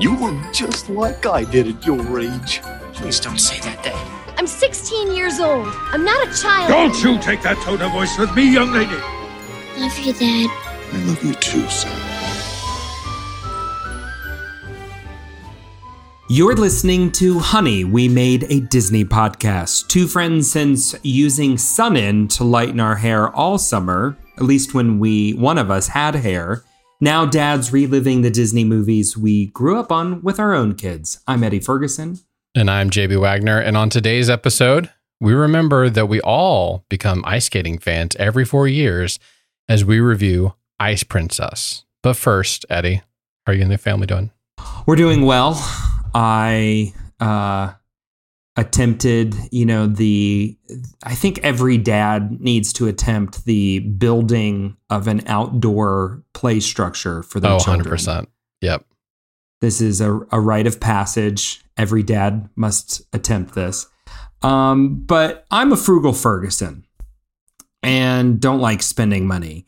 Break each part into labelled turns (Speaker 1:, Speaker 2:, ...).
Speaker 1: You look just like I did at your age.
Speaker 2: Please don't say that, Dad.
Speaker 3: I'm 16 years old. I'm not a child.
Speaker 4: Don't you take that tone of voice with me, young lady.
Speaker 5: Love you, Dad.
Speaker 1: I love you too, son.
Speaker 6: You're listening to Honey, We Made a Disney Podcast. Two friends since using Sun-In to lighten our hair all summer, at least when we, one of us, had hair. Now dads reliving the Disney movies we grew up on with our own kids. I'm Eddie Ferguson.
Speaker 7: And I'm JB Wagner. And on today's episode, we remember that we all become ice skating fans every four years as we review Ice Princess. But first, Eddie, how are you and the family doing?
Speaker 6: We're doing well. I uh, attempted, you know, the, I think every dad needs to attempt the building of an outdoor play structure for their
Speaker 7: oh,
Speaker 6: children.
Speaker 7: 100%. Yep.
Speaker 6: This is a, a rite of passage. Every dad must attempt this. Um, but I'm a frugal Ferguson and don't like spending money.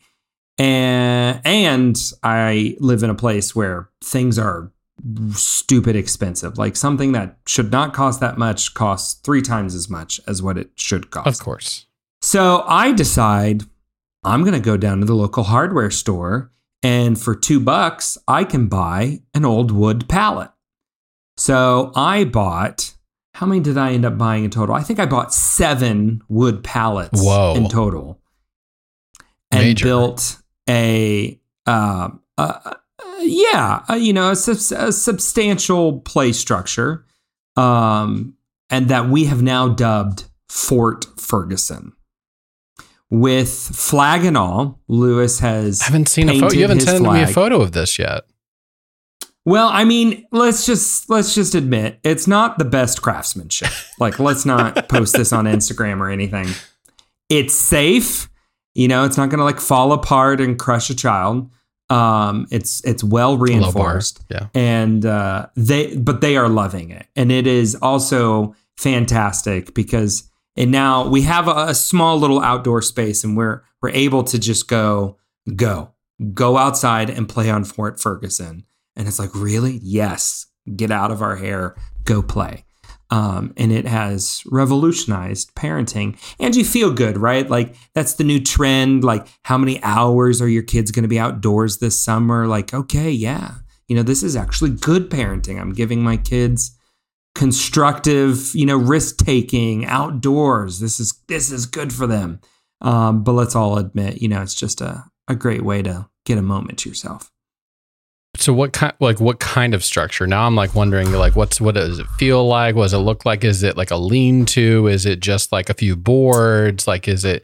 Speaker 6: And and I live in a place where things are stupid expensive. Like something that should not cost that much costs three times as much as what it should cost.
Speaker 7: Of course.
Speaker 6: So I decide I'm going to go down to the local hardware store and for two bucks, I can buy an old wood pallet. So I bought, how many did I end up buying in total? I think I bought seven wood pallets
Speaker 7: Whoa.
Speaker 6: in total and
Speaker 7: Major.
Speaker 6: built a, uh, uh, yeah, uh, you know, a, subs- a substantial play structure um, and that we have now dubbed Fort Ferguson. With flag and all, Lewis has.
Speaker 7: I haven't seen a photo. You haven't sent me a photo of this yet.
Speaker 6: Well, I mean, let's just let's just admit it's not the best craftsmanship. Like, let's not post this on Instagram or anything. It's safe, you know. It's not going to like fall apart and crush a child. Um, it's it's well reinforced,
Speaker 7: Yeah.
Speaker 6: and uh, they but they are loving it, and it is also fantastic because and now we have a, a small little outdoor space, and we're we're able to just go go go outside and play on Fort Ferguson. And it's like, really? Yes. Get out of our hair, go play. Um, and it has revolutionized parenting. And you feel good, right? Like, that's the new trend. Like, how many hours are your kids going to be outdoors this summer? Like, okay, yeah. You know, this is actually good parenting. I'm giving my kids constructive, you know, risk taking outdoors. This is this is good for them. Um, but let's all admit, you know, it's just a, a great way to get a moment to yourself.
Speaker 7: So what kind like what kind of structure? Now I'm like wondering like what's what does it feel like? What does it look like? Is it like a lean to? Is it just like a few boards? Like is it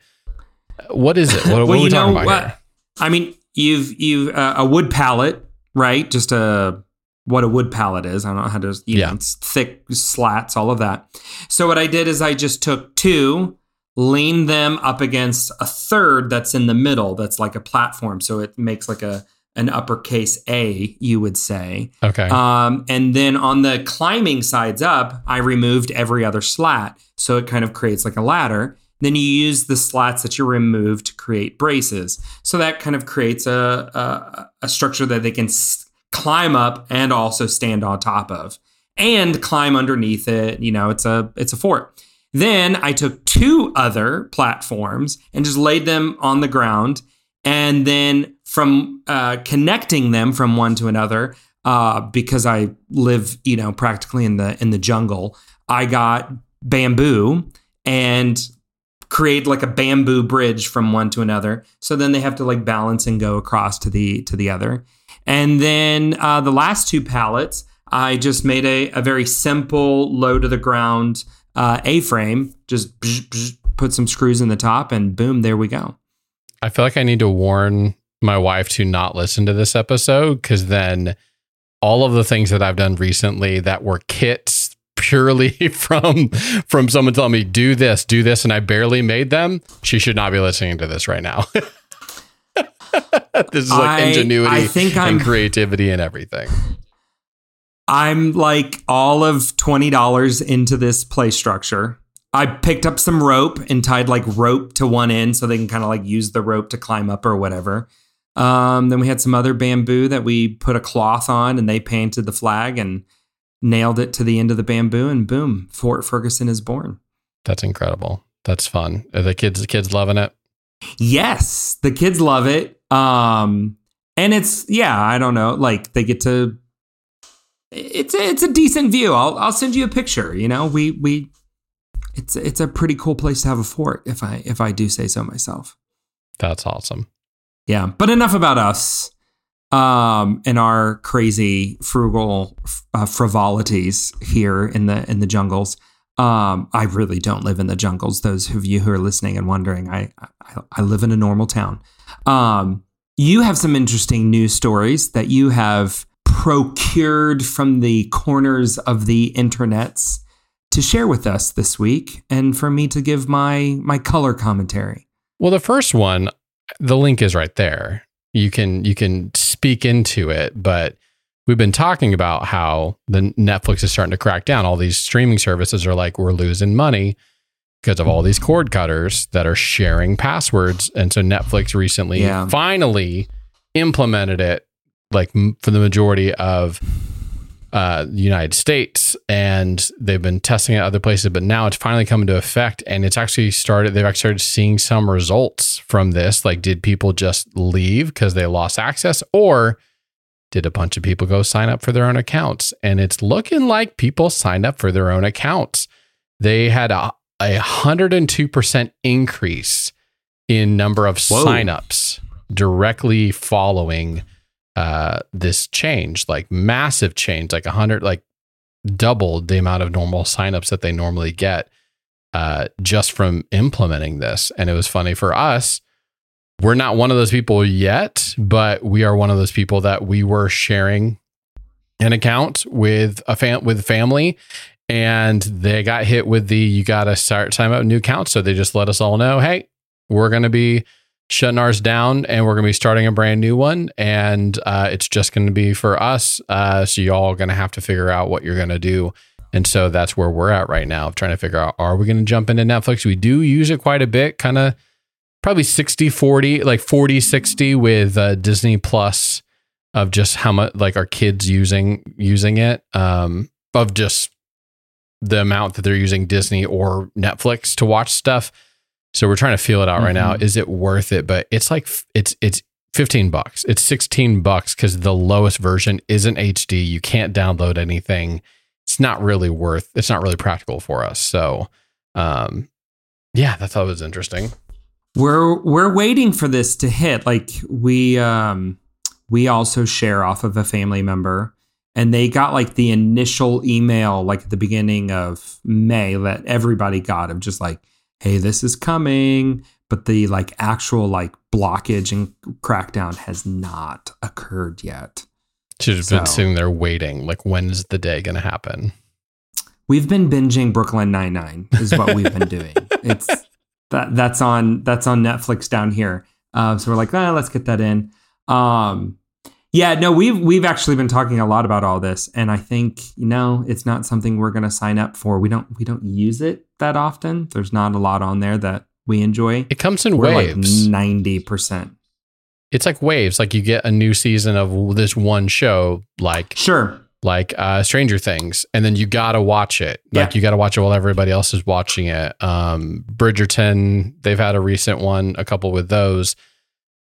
Speaker 7: what is it? What, what are we talking about
Speaker 6: what?
Speaker 7: here?
Speaker 6: I mean, you've you've uh, a wood pallet, right? Just a what a wood pallet is. I don't know how to, you
Speaker 7: Yeah.
Speaker 6: know, it's thick slats, all of that. So what I did is I just took two, leaned them up against a third that's in the middle. That's like a platform, so it makes like a an uppercase A, you would say.
Speaker 7: Okay.
Speaker 6: Um, and then on the climbing sides up, I removed every other slat. So it kind of creates like a ladder. Then you use the slats that you removed to create braces. So that kind of creates a, a, a structure that they can s- climb up and also stand on top of and climb underneath it. You know, it's a, it's a fort. Then I took two other platforms and just laid them on the ground. And then from uh, connecting them from one to another, uh, because I live, you know, practically in the in the jungle, I got bamboo and create like a bamboo bridge from one to another. So then they have to like balance and go across to the to the other. And then uh, the last two pallets, I just made a, a very simple low to the ground uh, A-frame. Just put some screws in the top, and boom, there we go.
Speaker 7: I feel like I need to warn my wife to not listen to this episode because then all of the things that I've done recently that were kits purely from from someone telling me do this, do this, and I barely made them. She should not be listening to this right now. this is like
Speaker 6: I-
Speaker 7: ingenuity
Speaker 6: I think I'm-
Speaker 7: and creativity and everything.
Speaker 6: I'm like all of twenty dollars into this play structure. I picked up some rope and tied like rope to one end so they can kind of like use the rope to climb up or whatever. Um, then we had some other bamboo that we put a cloth on and they painted the flag and nailed it to the end of the bamboo and boom, Fort Ferguson is born.
Speaker 7: That's incredible. That's fun. Are the kids the kids loving it?
Speaker 6: Yes, the kids love it. Um, and it's yeah, I don't know, like they get to. It's a, it's a decent view. I'll I'll send you a picture. You know, we we, it's it's a pretty cool place to have a fort if I if I do say so myself.
Speaker 7: That's awesome.
Speaker 6: Yeah, but enough about us um and our crazy frugal uh, frivolities here in the in the jungles. Um i really don't live in the jungles. Those of you who are listening and wondering i i, I live in a normal town. Um you have some interesting news stories that you have procured from the corners of the internets to share with us this week and for me to give my my color commentary.
Speaker 7: Well, the first one, the link is right there. You can you can speak into it, but we've been talking about how the Netflix is starting to crack down. All these streaming services are like we're losing money because of all these cord cutters that are sharing passwords. And so Netflix recently
Speaker 6: Yeah.
Speaker 7: finally implemented it like m- for the majority of uh, the United States, and they've been testing it other places, but now it's finally come into effect, and it's actually started. They've actually started seeing some results from this. Like, did people just leave because they lost access, or did a bunch of people go sign up for their own accounts? And it's looking like people signed up for their own accounts. They had a a hundred and two percent increase in number of
Speaker 6: Whoa.
Speaker 7: signups directly following uh, this change, like massive change, like a hundred, like doubled the amount of normal signups that they normally get uh, just from implementing this. And it was funny for us. We're not one of those people yet, but we are one of those people that we were sharing an account with a fam- with family and they got hit with the you got to start time out new account so they just let us all know hey we're going to be shutting ours down and we're going to be starting a brand new one and uh, it's just going to be for us uh, so y'all going to have to figure out what you're going to do. And so that's where we're at right now trying to figure out are we going to jump into netflix? We do use it quite a bit kind of probably 60 40 like 40 60 with uh, disney plus of just how much like our kids using using it um of just the amount that they're using disney or netflix to watch stuff so we're trying to feel it out right now.
Speaker 6: Mhm.
Speaker 7: Is it worth it? But it's like it's it's 15 bucks. It's 16 bucks because the lowest version isn't HD. You can't download anything. It's not really worth it's not really practical for us. So um yeah, that thought was interesting.
Speaker 6: we're we're waiting for this to hit like we um we also share off of a family member and they got like the initial email like at the beginning of may that everybody got of just like hey this is coming. But the like actual like blockage and crackdown has not occurred yet.
Speaker 7: Should have been
Speaker 6: So-
Speaker 7: sitting there waiting. Like when is the day gonna happen?
Speaker 6: we've been binging brooklyn 99 is what we've been doing. It's that that's on that's on netflix down here. Uh, so we're like ah, let's get that in. Um yeah no we've we've actually been talking a lot about all this and i think you know it's not something we're going to sign up for. We don't we don't use it that often there's not a lot on there that we enjoy
Speaker 7: It comes in
Speaker 6: we're
Speaker 7: waves.
Speaker 6: like 90%
Speaker 7: it's like waves. Like you get a new season of this one show, like
Speaker 6: sure
Speaker 7: like uh Stranger Things, and then you gotta watch it. Like
Speaker 6: Yeah.
Speaker 7: you gotta watch it while everybody else is watching it. Um Bridgerton, they've had a recent one, a couple with those.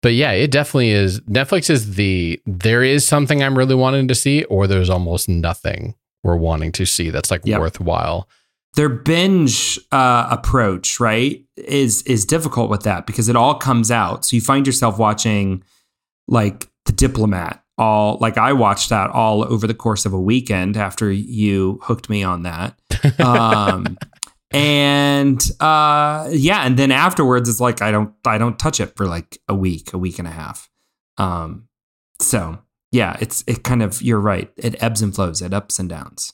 Speaker 7: But yeah, it definitely is Netflix is the there is something I'm really wanting to see, or there's almost nothing we're wanting to see that's like
Speaker 6: Yep.
Speaker 7: worthwhile.
Speaker 6: Their binge uh, approach, right, is is difficult with that because it all comes out. So you find yourself watching like The Diplomat. All like I watched that all over the course of a weekend after you hooked me on that. Um, and uh, yeah, and then afterwards it's like I don't I don't touch it for like a week, a week and a half. Um, so yeah, it's it kind of you're right. It ebbs and flows, it ups and downs.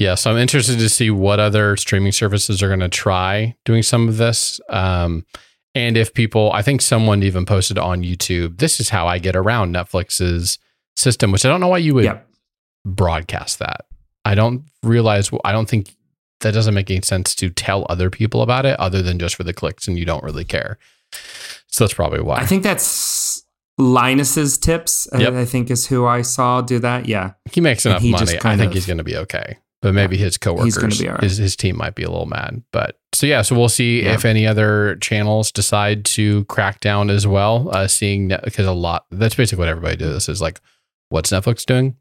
Speaker 7: Yeah, so I'm interested to see what other streaming services are going to try doing some of this. Um, and if people, I think someone even posted on YouTube, this is how I get around Netflix's system, which I don't know why you would
Speaker 6: Yep.
Speaker 7: broadcast that. I don't realize, I don't think that doesn't make any sense to tell other people about it other than just for the clicks and you don't really care. So that's probably why.
Speaker 6: I think that's Linus's tips, I-
Speaker 7: Yep.
Speaker 6: I, think is who I saw do that. Yeah.
Speaker 7: He makes enough money. I think
Speaker 6: of-
Speaker 7: he's going to be okay. But maybe his coworkers,
Speaker 6: gonna right.
Speaker 7: his his team might be a little mad. But so yeah, so we'll see
Speaker 6: Yeah.
Speaker 7: if any other channels decide to crack down as well. Uh, seeing because a lot that's basically what everybody does is like, what's Netflix doing?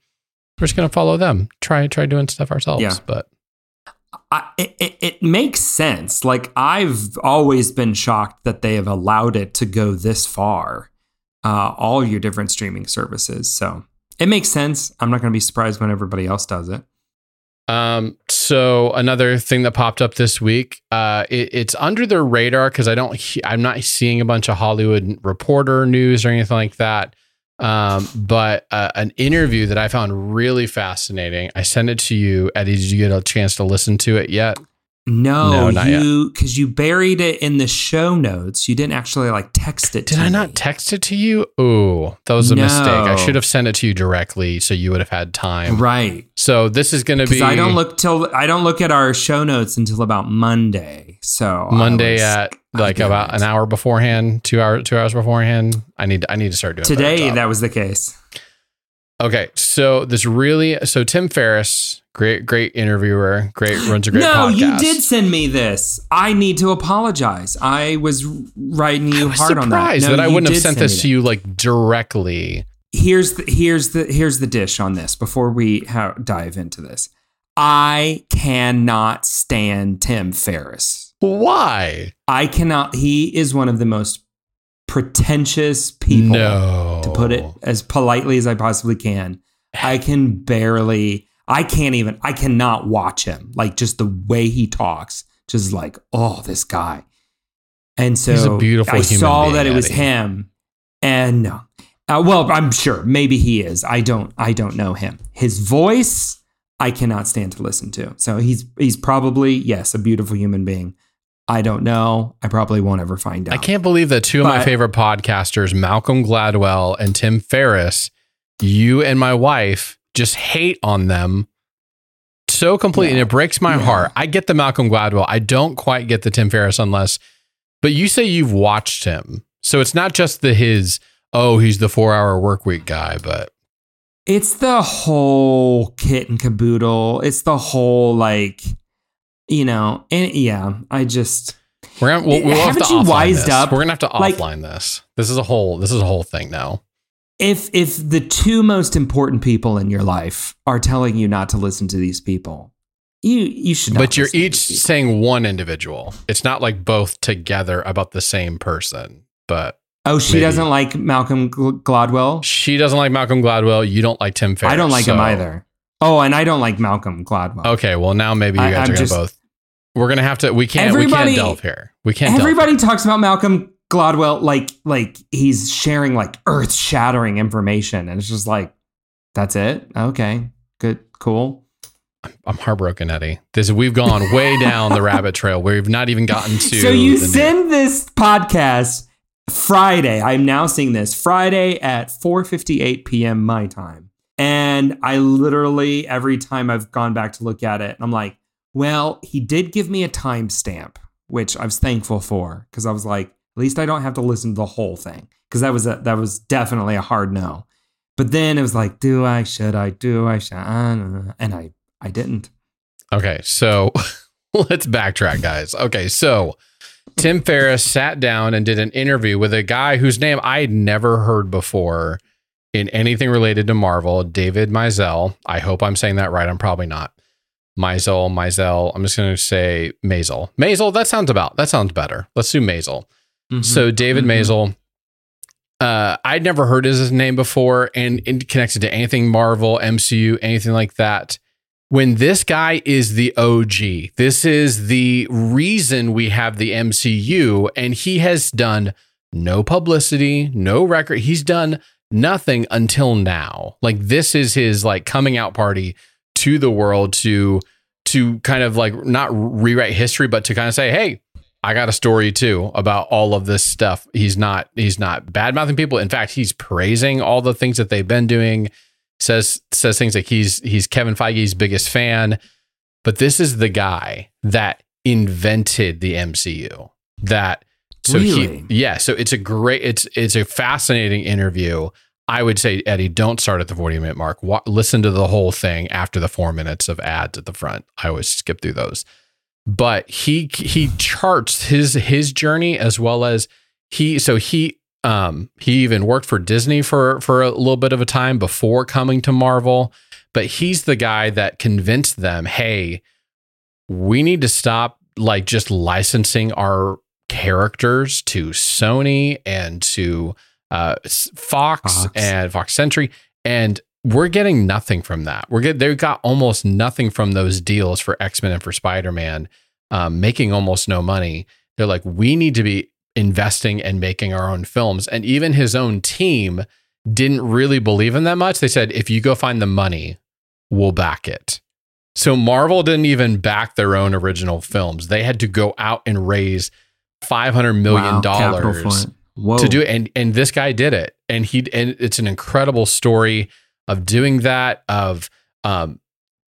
Speaker 7: We're just going to follow them. Try try doing stuff ourselves.
Speaker 6: Yeah.
Speaker 7: But
Speaker 6: I, it, it, it makes sense. Like I've always been shocked that they have allowed it to go this far, uh, all your different streaming services. So it makes sense. I'm not going to be surprised when everybody else does it.
Speaker 7: Um, so another thing that popped up this week, uh, it, it's under the radar because I don't, he- I'm not seeing a bunch of Hollywood reporter news or anything like that. Um, but uh, an interview that I found really fascinating. I sent it to you, Eddie. Did you get a chance to listen to it yet?
Speaker 6: No,
Speaker 7: No,
Speaker 6: you because you buried it in the show notes. You didn't actually like text it. To Did
Speaker 7: I not text it to you? Oh, that was a mistake. I should have sent it to you directly so you would have had time.
Speaker 6: right?
Speaker 7: So this is going to be
Speaker 6: I don't look till I don't look at our show notes until about Monday. So
Speaker 7: Monday
Speaker 6: was-
Speaker 7: at like about an hour beforehand, two hours, two hours beforehand. I need I need to start doing
Speaker 6: today. That was the case.
Speaker 7: Okay. So this really so Tim Ferriss, great great interviewer, great runs a great
Speaker 6: no,
Speaker 7: podcast.
Speaker 6: you did send me this. I need to apologize. I was writing you
Speaker 7: I was
Speaker 6: hard on that.
Speaker 7: surprised
Speaker 6: No,
Speaker 7: that I wouldn't have sent
Speaker 6: send
Speaker 7: this to you like directly.
Speaker 6: Here's the here's the here's the dish on this. Before we ha- dive into this, I cannot stand Tim Ferriss.
Speaker 7: Why?
Speaker 6: I cannot. He is one of the most pretentious people.
Speaker 7: no.
Speaker 6: to put it as politely as I possibly can. I can barely, I can't even, I cannot watch him. Like just the way he talks, just like, oh, this guy. And so
Speaker 7: He's a beautiful
Speaker 6: I saw that it was him. And no. Uh, well, I'm sure maybe he is. I don't, I don't know him. His voice, I cannot stand to listen to. So he's, he's probably, yes, a beautiful human being. I don't know. I probably won't ever find out.
Speaker 7: I can't believe that two of my favorite podcasters, Malcolm Gladwell and Tim Ferriss, you and my wife just hate on them so completely.
Speaker 6: Yeah.
Speaker 7: And it breaks my
Speaker 6: Yeah.
Speaker 7: heart. I get the Malcolm Gladwell. I don't quite get the Tim Ferriss unless, but you say you've watched him. So it's not just the his, oh, he's the four hour work week guy, but
Speaker 6: It's the whole kit and caboodle. It's the whole like, you know, and yeah, I just
Speaker 7: we're gonna, we'll, we'll have to
Speaker 6: Haven't you
Speaker 7: offline
Speaker 6: wised
Speaker 7: this.
Speaker 6: up?
Speaker 7: We're gonna have to
Speaker 6: Like-
Speaker 7: offline this. This is a whole, this is a whole thing now.
Speaker 6: if if the two most important people in your life are telling you not to listen to these people, you you should. Not
Speaker 7: But you're each saying one individual. It's not like both together about the same person. But
Speaker 6: Oh, she
Speaker 7: maybe.
Speaker 6: doesn't like Malcolm Gladwell.
Speaker 7: she doesn't like Malcolm Gladwell. You don't like Tim Ferriss.
Speaker 6: I don't like him either. Oh, and I don't like Malcolm Gladwell.
Speaker 7: Okay, well now maybe you guys
Speaker 6: I'm
Speaker 7: are gonna
Speaker 6: just-
Speaker 7: both. We're gonna have to. We can't. we
Speaker 6: Everybody-
Speaker 7: can't delve here. We can't. delve
Speaker 6: Everybody talks about Malcolm Gladwell like like he's sharing like earth shattering information, and it's just like that's it. Okay, good, cool.
Speaker 7: I'm heartbroken, Eddie. This we've gone way down the rabbit trail. We've not even gotten to.
Speaker 6: so you send this podcast Friday. I'm now seeing this Friday at 4:58 p.m. my time, and I literally every time I've gone back to look at it, I'm like, well, he did give me a timestamp, which I was thankful for because I was like, at least I don't have to listen to the whole thing because that was a, that was definitely a hard no. But then it was like, do I? Should I? Do I? Should I? And I I didn't.
Speaker 7: Okay, so let's backtrack, guys. Okay, so Tim Ferriss sat down and did an interview with a guy whose name I had never heard before in anything related to Marvel, David Mizell. I hope I'm saying that right. I'm probably not. Mizell, Mizell. I'm just going to say Mazel. Mazel, that sounds about, that sounds better. Let's do Mazel. So David. Mazel, uh, I'd never heard his name before and, and connected to anything Marvel, MCU, anything like that. When this guy is the OG, this is the reason we have the MCU, and he has done no publicity, no record. He's done nothing until now. Like this is his like coming out party to the world to to kind of like not rewrite history, but to kind of say, hey, I got a story too about all of this stuff. He's not he's not bad mouthing people. In fact, he's praising all the things that they've been doing. Says says things like he's he's Kevin Feige's biggest fan. But this is the guy that invented the MCU. That So
Speaker 6: Really?
Speaker 7: he, yeah, so it's a great, it's it's a fascinating interview. I would say, Eddie, don't start at the forty minute mark. Wa- listen to the whole thing after the four minutes of ads at the front. I always skip through those. But he he charts his his journey as well as he so he um he even worked for Disney for for a little bit of a time before coming to Marvel. But he's the guy that convinced them, hey, we need to stop like just licensing our characters to Sony and to uh, Fox,
Speaker 6: Fox.
Speaker 7: and Fox Century, and we're getting nothing from that. We're get they got almost nothing from those deals for X Men and for Spider Man, um, making almost no money. They're like, we need to be investing and making our own films, and even his own team didn't really believe in that much. They said, if you go find the money, we'll back it. So Marvel didn't even back their own original films. They had to go out and raise five hundred million dollars
Speaker 6: it. Whoa.
Speaker 7: to do it. And and this guy did it. And he and it's an incredible story of doing that, of um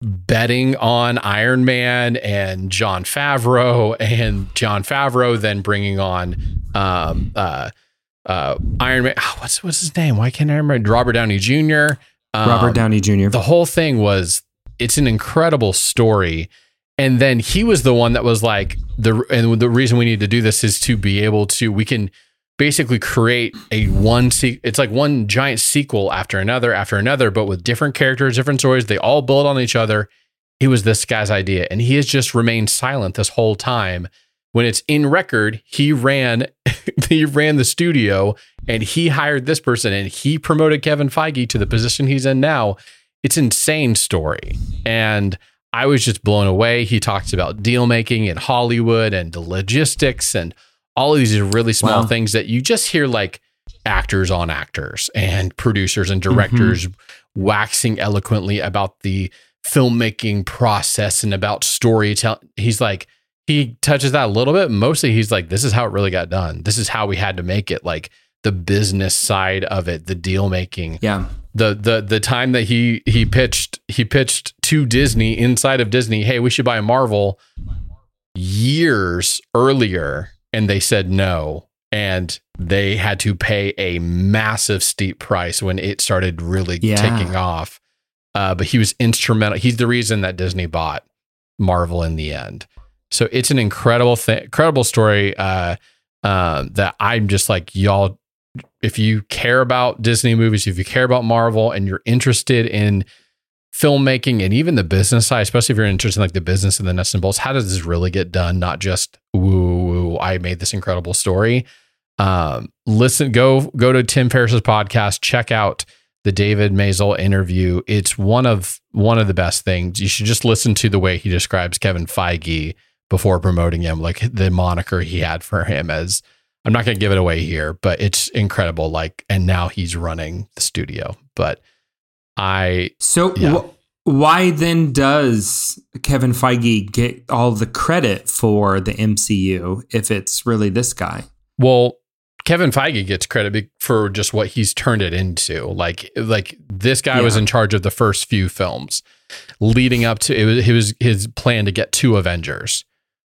Speaker 7: betting on Iron Man and Jon Favreau and Jon Favreau then bringing on um uh uh Iron Man ah, what's what's his name? Why can't I remember Robert Downey Jr. Um,
Speaker 6: Robert Downey Jr.
Speaker 7: the whole thing was it's an incredible story and then he was the one that was like the and the reason we need to do this is to be able to we can basically create a one se- it's like one giant sequel after another after another but with different characters different stories. They all build on each other. It was this guy's idea and he has just remained silent this whole time. When it's in record he ran he ran the studio and he hired this person and he promoted Kevin Feige to the position he's in now. It's insane story. And i was just blown away. He talks about deal making in hollywood and the logistics and all of these are really small
Speaker 6: Wow.
Speaker 7: things that you just hear like actors on actors and producers and mm-hmm. directors waxing eloquently about the filmmaking process and about storytelling he's like he touches that a little bit. Mostly he's like this is how it really got done. This is how we had to make it like the business side of it the deal making.
Speaker 6: Yeah.
Speaker 7: the the the time that he he pitched he pitched to Disney inside of Disney, hey, we should buy Marvel. Years earlier, and they said no, and they had to pay a massive steep price when it started really
Speaker 6: Yeah.
Speaker 7: taking off. Uh, but he was instrumental. He's the reason that Disney bought Marvel in the end. So it's an incredible thing, incredible story uh, uh, that I'm just like y'all if you care about Disney movies, if you care about Marvel and you're interested in filmmaking and even the business side, especially if you're interested in like the business and the nuts and bolts, how does this really get done? Not just woo I made this incredible story. Um, listen, go go to Tim Ferriss's podcast, check out the David Mazel interview. It's one of one of the best things. You should just listen to the way he describes Kevin Feige before promoting him, like the moniker he had for him as I'm not going to give it away here, but it's incredible. Like, and now he's running the studio. But I,
Speaker 6: So
Speaker 7: Yeah.
Speaker 6: Why then does Kevin Feige get all the credit for the MCU if it's really this guy?
Speaker 7: well, Kevin Feige gets credit for just what he's turned it into. Like, like this guy was in charge of the first few films, leading up to it was, it was his plan to get two Avengers.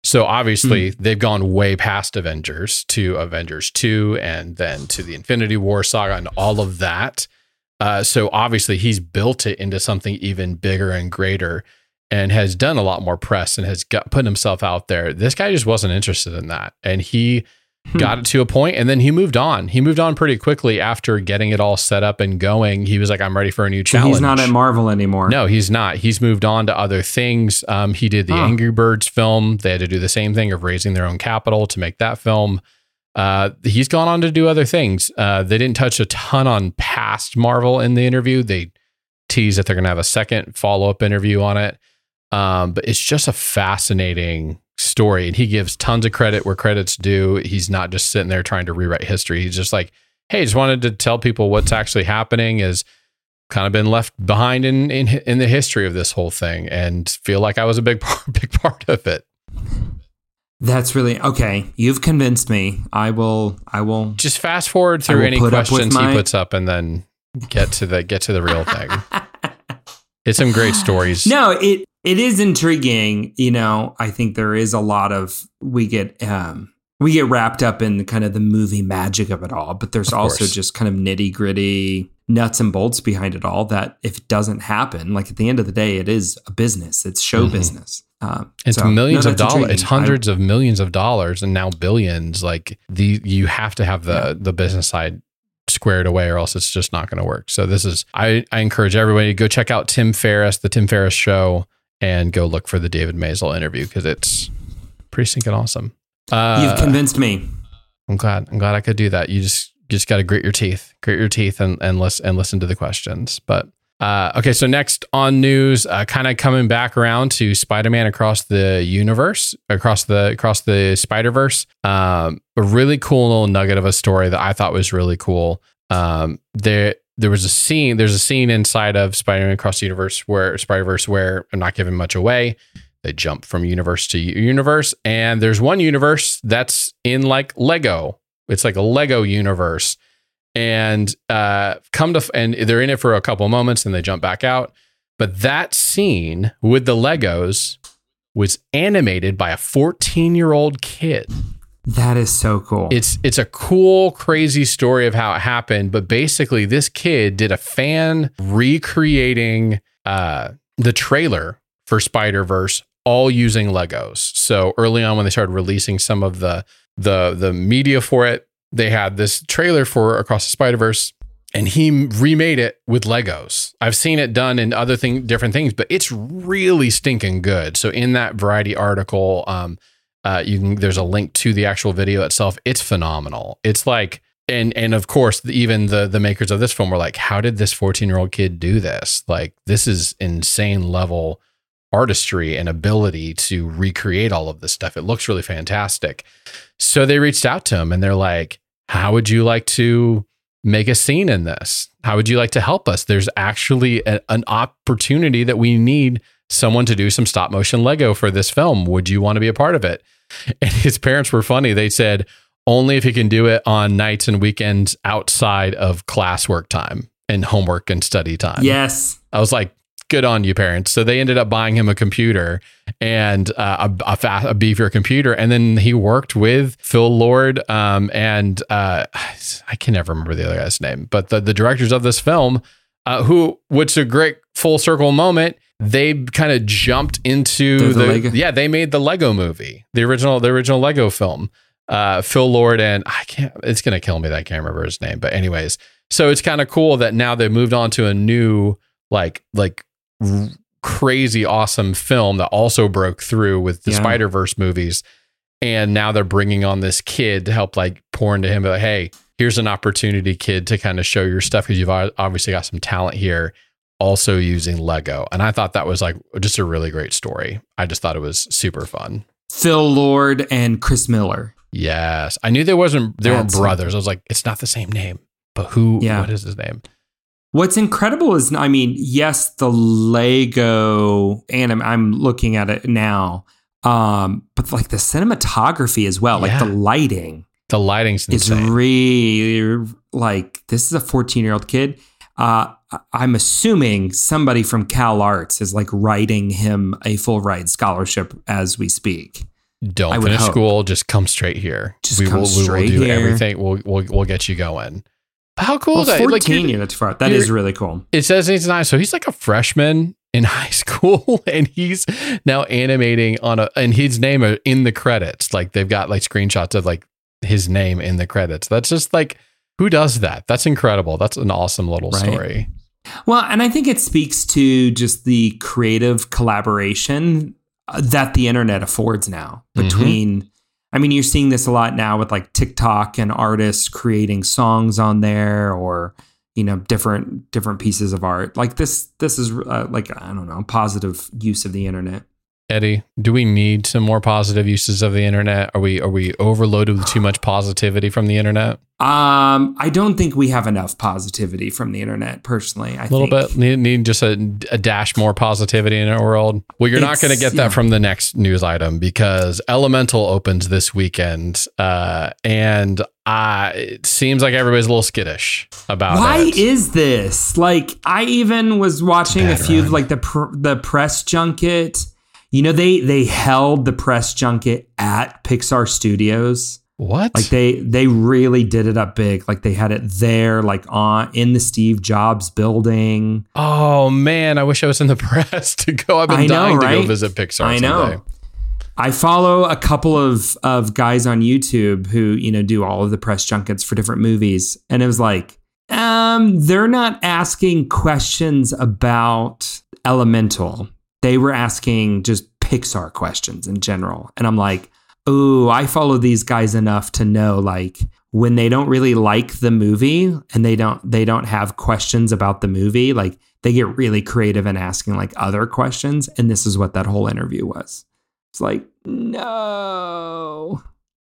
Speaker 7: So obviously hmm. they've gone way past Avengers to Avengers 2 and then to the Infinity War saga and all of that. Uh, so obviously he's built it into something even bigger and greater and has done a lot more press and has got put himself out there. This guy just wasn't interested in that. And he got it to a point and then he moved on. He moved on pretty quickly after getting it all set up and going. He was like, I'm ready for a new
Speaker 6: So
Speaker 7: challenge.
Speaker 6: he's not at Marvel anymore.
Speaker 7: No, he's not. He's moved on to other things. Um, he did the
Speaker 6: Huh.
Speaker 7: Angry Birds film. They had to do the same thing of raising their own capital to make that film. Uh, he's gone on to do other things. Uh, they didn't touch a ton on past Marvel in the interview. They tease that they're going to have a second follow up interview on it. Um, but it's just a fascinating story. And he gives tons of credit where credit's due. He's not just sitting there trying to rewrite history. He's just like, hey, just wanted to tell people what's actually happening is kind of been left behind in, in in the history of this whole thing and feel like I was a big part, big part of it.
Speaker 6: That's really okay. You've convinced me. I will. I will.
Speaker 7: Just fast forward through any
Speaker 6: put up with
Speaker 7: questions
Speaker 6: my-
Speaker 7: he puts up and then get to the get to the real thing. it's some great stories.
Speaker 6: No, it it is intriguing. You know, I think there is a lot of we get um we get wrapped up in kind of the movie magic of it all, but there's also just kind of nitty gritty nuts and bolts behind it all that if it doesn't happen, like at the end of the day, it is a business, it's show
Speaker 7: Mhm.
Speaker 6: business. Um,
Speaker 7: It's
Speaker 6: so,
Speaker 7: millions
Speaker 6: no,
Speaker 7: of dollars. It's
Speaker 6: intriguing. I-
Speaker 7: hundreds of millions of dollars, and now billions. Like the you have to have the
Speaker 6: Yeah.
Speaker 7: the business side squared away, or else it's just not going to work. So this is I I encourage everybody to go check out Tim Ferriss, the Tim Ferriss Show, and go look for the David Mazel interview because it's pretty stinking awesome. Uh,
Speaker 6: You've convinced me.
Speaker 7: I'm glad. I'm glad I could do that. You just you just got to grit your teeth, grit your teeth, and and listen and listen to the questions. But uh, okay, so next on news, uh, kind of coming back around to Spider-Man across the universe, across the across the Spider Verse. Um, a really cool little nugget of a story that I thought was really cool. Um, there there was a scene. There's a scene inside of Spider-Man across the universe where Spider Verse where I'm not giving much away. They jump from universe to universe, and there's one universe that's in like Lego. It's like a Lego universe, and uh, come to and they're in it for a couple moments, and they jump back out. But that scene with the Legos was animated by a 14 year old kid.
Speaker 6: That is so cool.
Speaker 7: It's it's a cool, crazy story of how it happened. But basically, this kid did a fan recreating uh, the trailer for Spider Verse, all using Legos. So early on, when they started releasing some of the the the media for it, they had this trailer for Across the Spider Verse, and he remade it with Legos. I've seen it done in other thing, different things, but it's really stinking good. So in that Variety article, um, uh, you can there's a link to the actual video itself. It's phenomenal. It's like and and of course even the the makers of this film were like, how did this 14 year old kid do this? Like this is insane level artistry and ability to recreate all of this stuff. It looks really fantastic. So they reached out to him and they're like, how would you like to make a scene in this? How would you like to help us? There's actually a, an opportunity that we need someone to do some stop motion Lego for this film. Would you want to be a part of it? And his parents were funny. They said, only if he can do it on nights and weekends outside of classwork time and homework and study time.
Speaker 6: yes.
Speaker 7: I was like, good on you, parents. So they ended up buying him a computer and uh, a, a, fa- a beefier computer. And then he worked with Phil Lord um, and uh, I can never remember the other guy's name, but the, the directors of this film, uh, who, which is a great full circle moment. They kind of jumped into
Speaker 6: the
Speaker 7: the,
Speaker 6: Lego-
Speaker 7: yeah. They made the Lego movie, the original, the original Lego film. Uh, Phil Lord and I can't. It's gonna kill me that I can't remember his name. But anyways, so it's kind of cool that now they've moved on to a new like like crazy awesome film that also broke through with the
Speaker 6: Yeah.
Speaker 7: Spider Verse movies, and now they're bringing on this kid to help like pour into him. Like, hey, here's an opportunity, kid, to kind of show your stuff because you've obviously got some talent here. Also using Lego, and I thought that was like just a really great story. I just thought it was super fun.
Speaker 6: Phil Lord and Chris Miller.
Speaker 7: Yes, I knew there wasn't. They weren't brothers. I was like, it's not the same name. But who?
Speaker 6: Yeah.
Speaker 7: What is his name?
Speaker 6: What's incredible is, I mean, yes, the Lego anim. I'm looking at it now, um, but like the cinematography as well, like the lighting
Speaker 7: The lighting's
Speaker 6: is
Speaker 7: insane.
Speaker 6: really like this is a 14 year old kid. Uh, I'm assuming somebody from Cal Arts is like writing him a full ride scholarship as we speak.
Speaker 7: Don't finish
Speaker 6: hope.
Speaker 7: school. Just come straight here.
Speaker 6: Just
Speaker 7: we
Speaker 6: come
Speaker 7: will. We will do
Speaker 6: here.
Speaker 7: everything. We'll, we'll we'll get you going. How cool
Speaker 6: Well,
Speaker 7: is that?
Speaker 6: 14,
Speaker 7: Like, you're
Speaker 6: far. That really cool.
Speaker 7: it says he's nine, so he's like a freshman in high school, and he's now animating on a and his name are in the credits. Like they've got like screenshots of like his name in the credits. That's just like who does that? That's incredible. That's an awesome little
Speaker 6: Right.
Speaker 7: story.
Speaker 6: Well, and I think it speaks to just the creative collaboration uh, that the internet affords now
Speaker 7: Mm-hmm.
Speaker 6: I mean, you're seeing this a lot now with like TikTok and artists creating songs on there, or you know, different different pieces of art. Like this, this is uh, like I don't know, a positive use of the internet.
Speaker 7: Eddie, do we need some more positive uses of the internet? Are we are we overloaded with too much positivity from the internet?
Speaker 6: Um, I don't think we have enough positivity from the internet, personally. I
Speaker 7: A little
Speaker 6: think.
Speaker 7: bit. Need, need just a, a dash more positivity in our world. Well, you're not going to get
Speaker 6: yeah.
Speaker 7: that from the next news item because Elemental opens this weekend, uh, and uh, it seems like everybody's a little skittish about
Speaker 6: Why
Speaker 7: it.
Speaker 6: is this? Like, I even was watching a few of
Speaker 7: run.
Speaker 6: like the pr- the press junket. You know, they they held the press junket at Pixar Studios.
Speaker 7: What?
Speaker 6: Like they they really did it up big. Like they had it there, like on in the Steve Jobs building.
Speaker 7: oh man, I wish I was in the press to go. I've been
Speaker 6: I know,
Speaker 7: dying to go visit Pixar.
Speaker 6: I know.
Speaker 7: someday.
Speaker 6: I follow a couple of of guys on YouTube who you know do all of the press junkets for different movies, and it was like, um, they're not asking questions about Elemental. They were asking just Pixar questions in general, and I'm like, oh, I follow these guys enough to know like when they don't really like the movie and they don't they don't have questions about the movie, like they get really creative in asking like other questions, and this is what that whole interview was. It's like, no.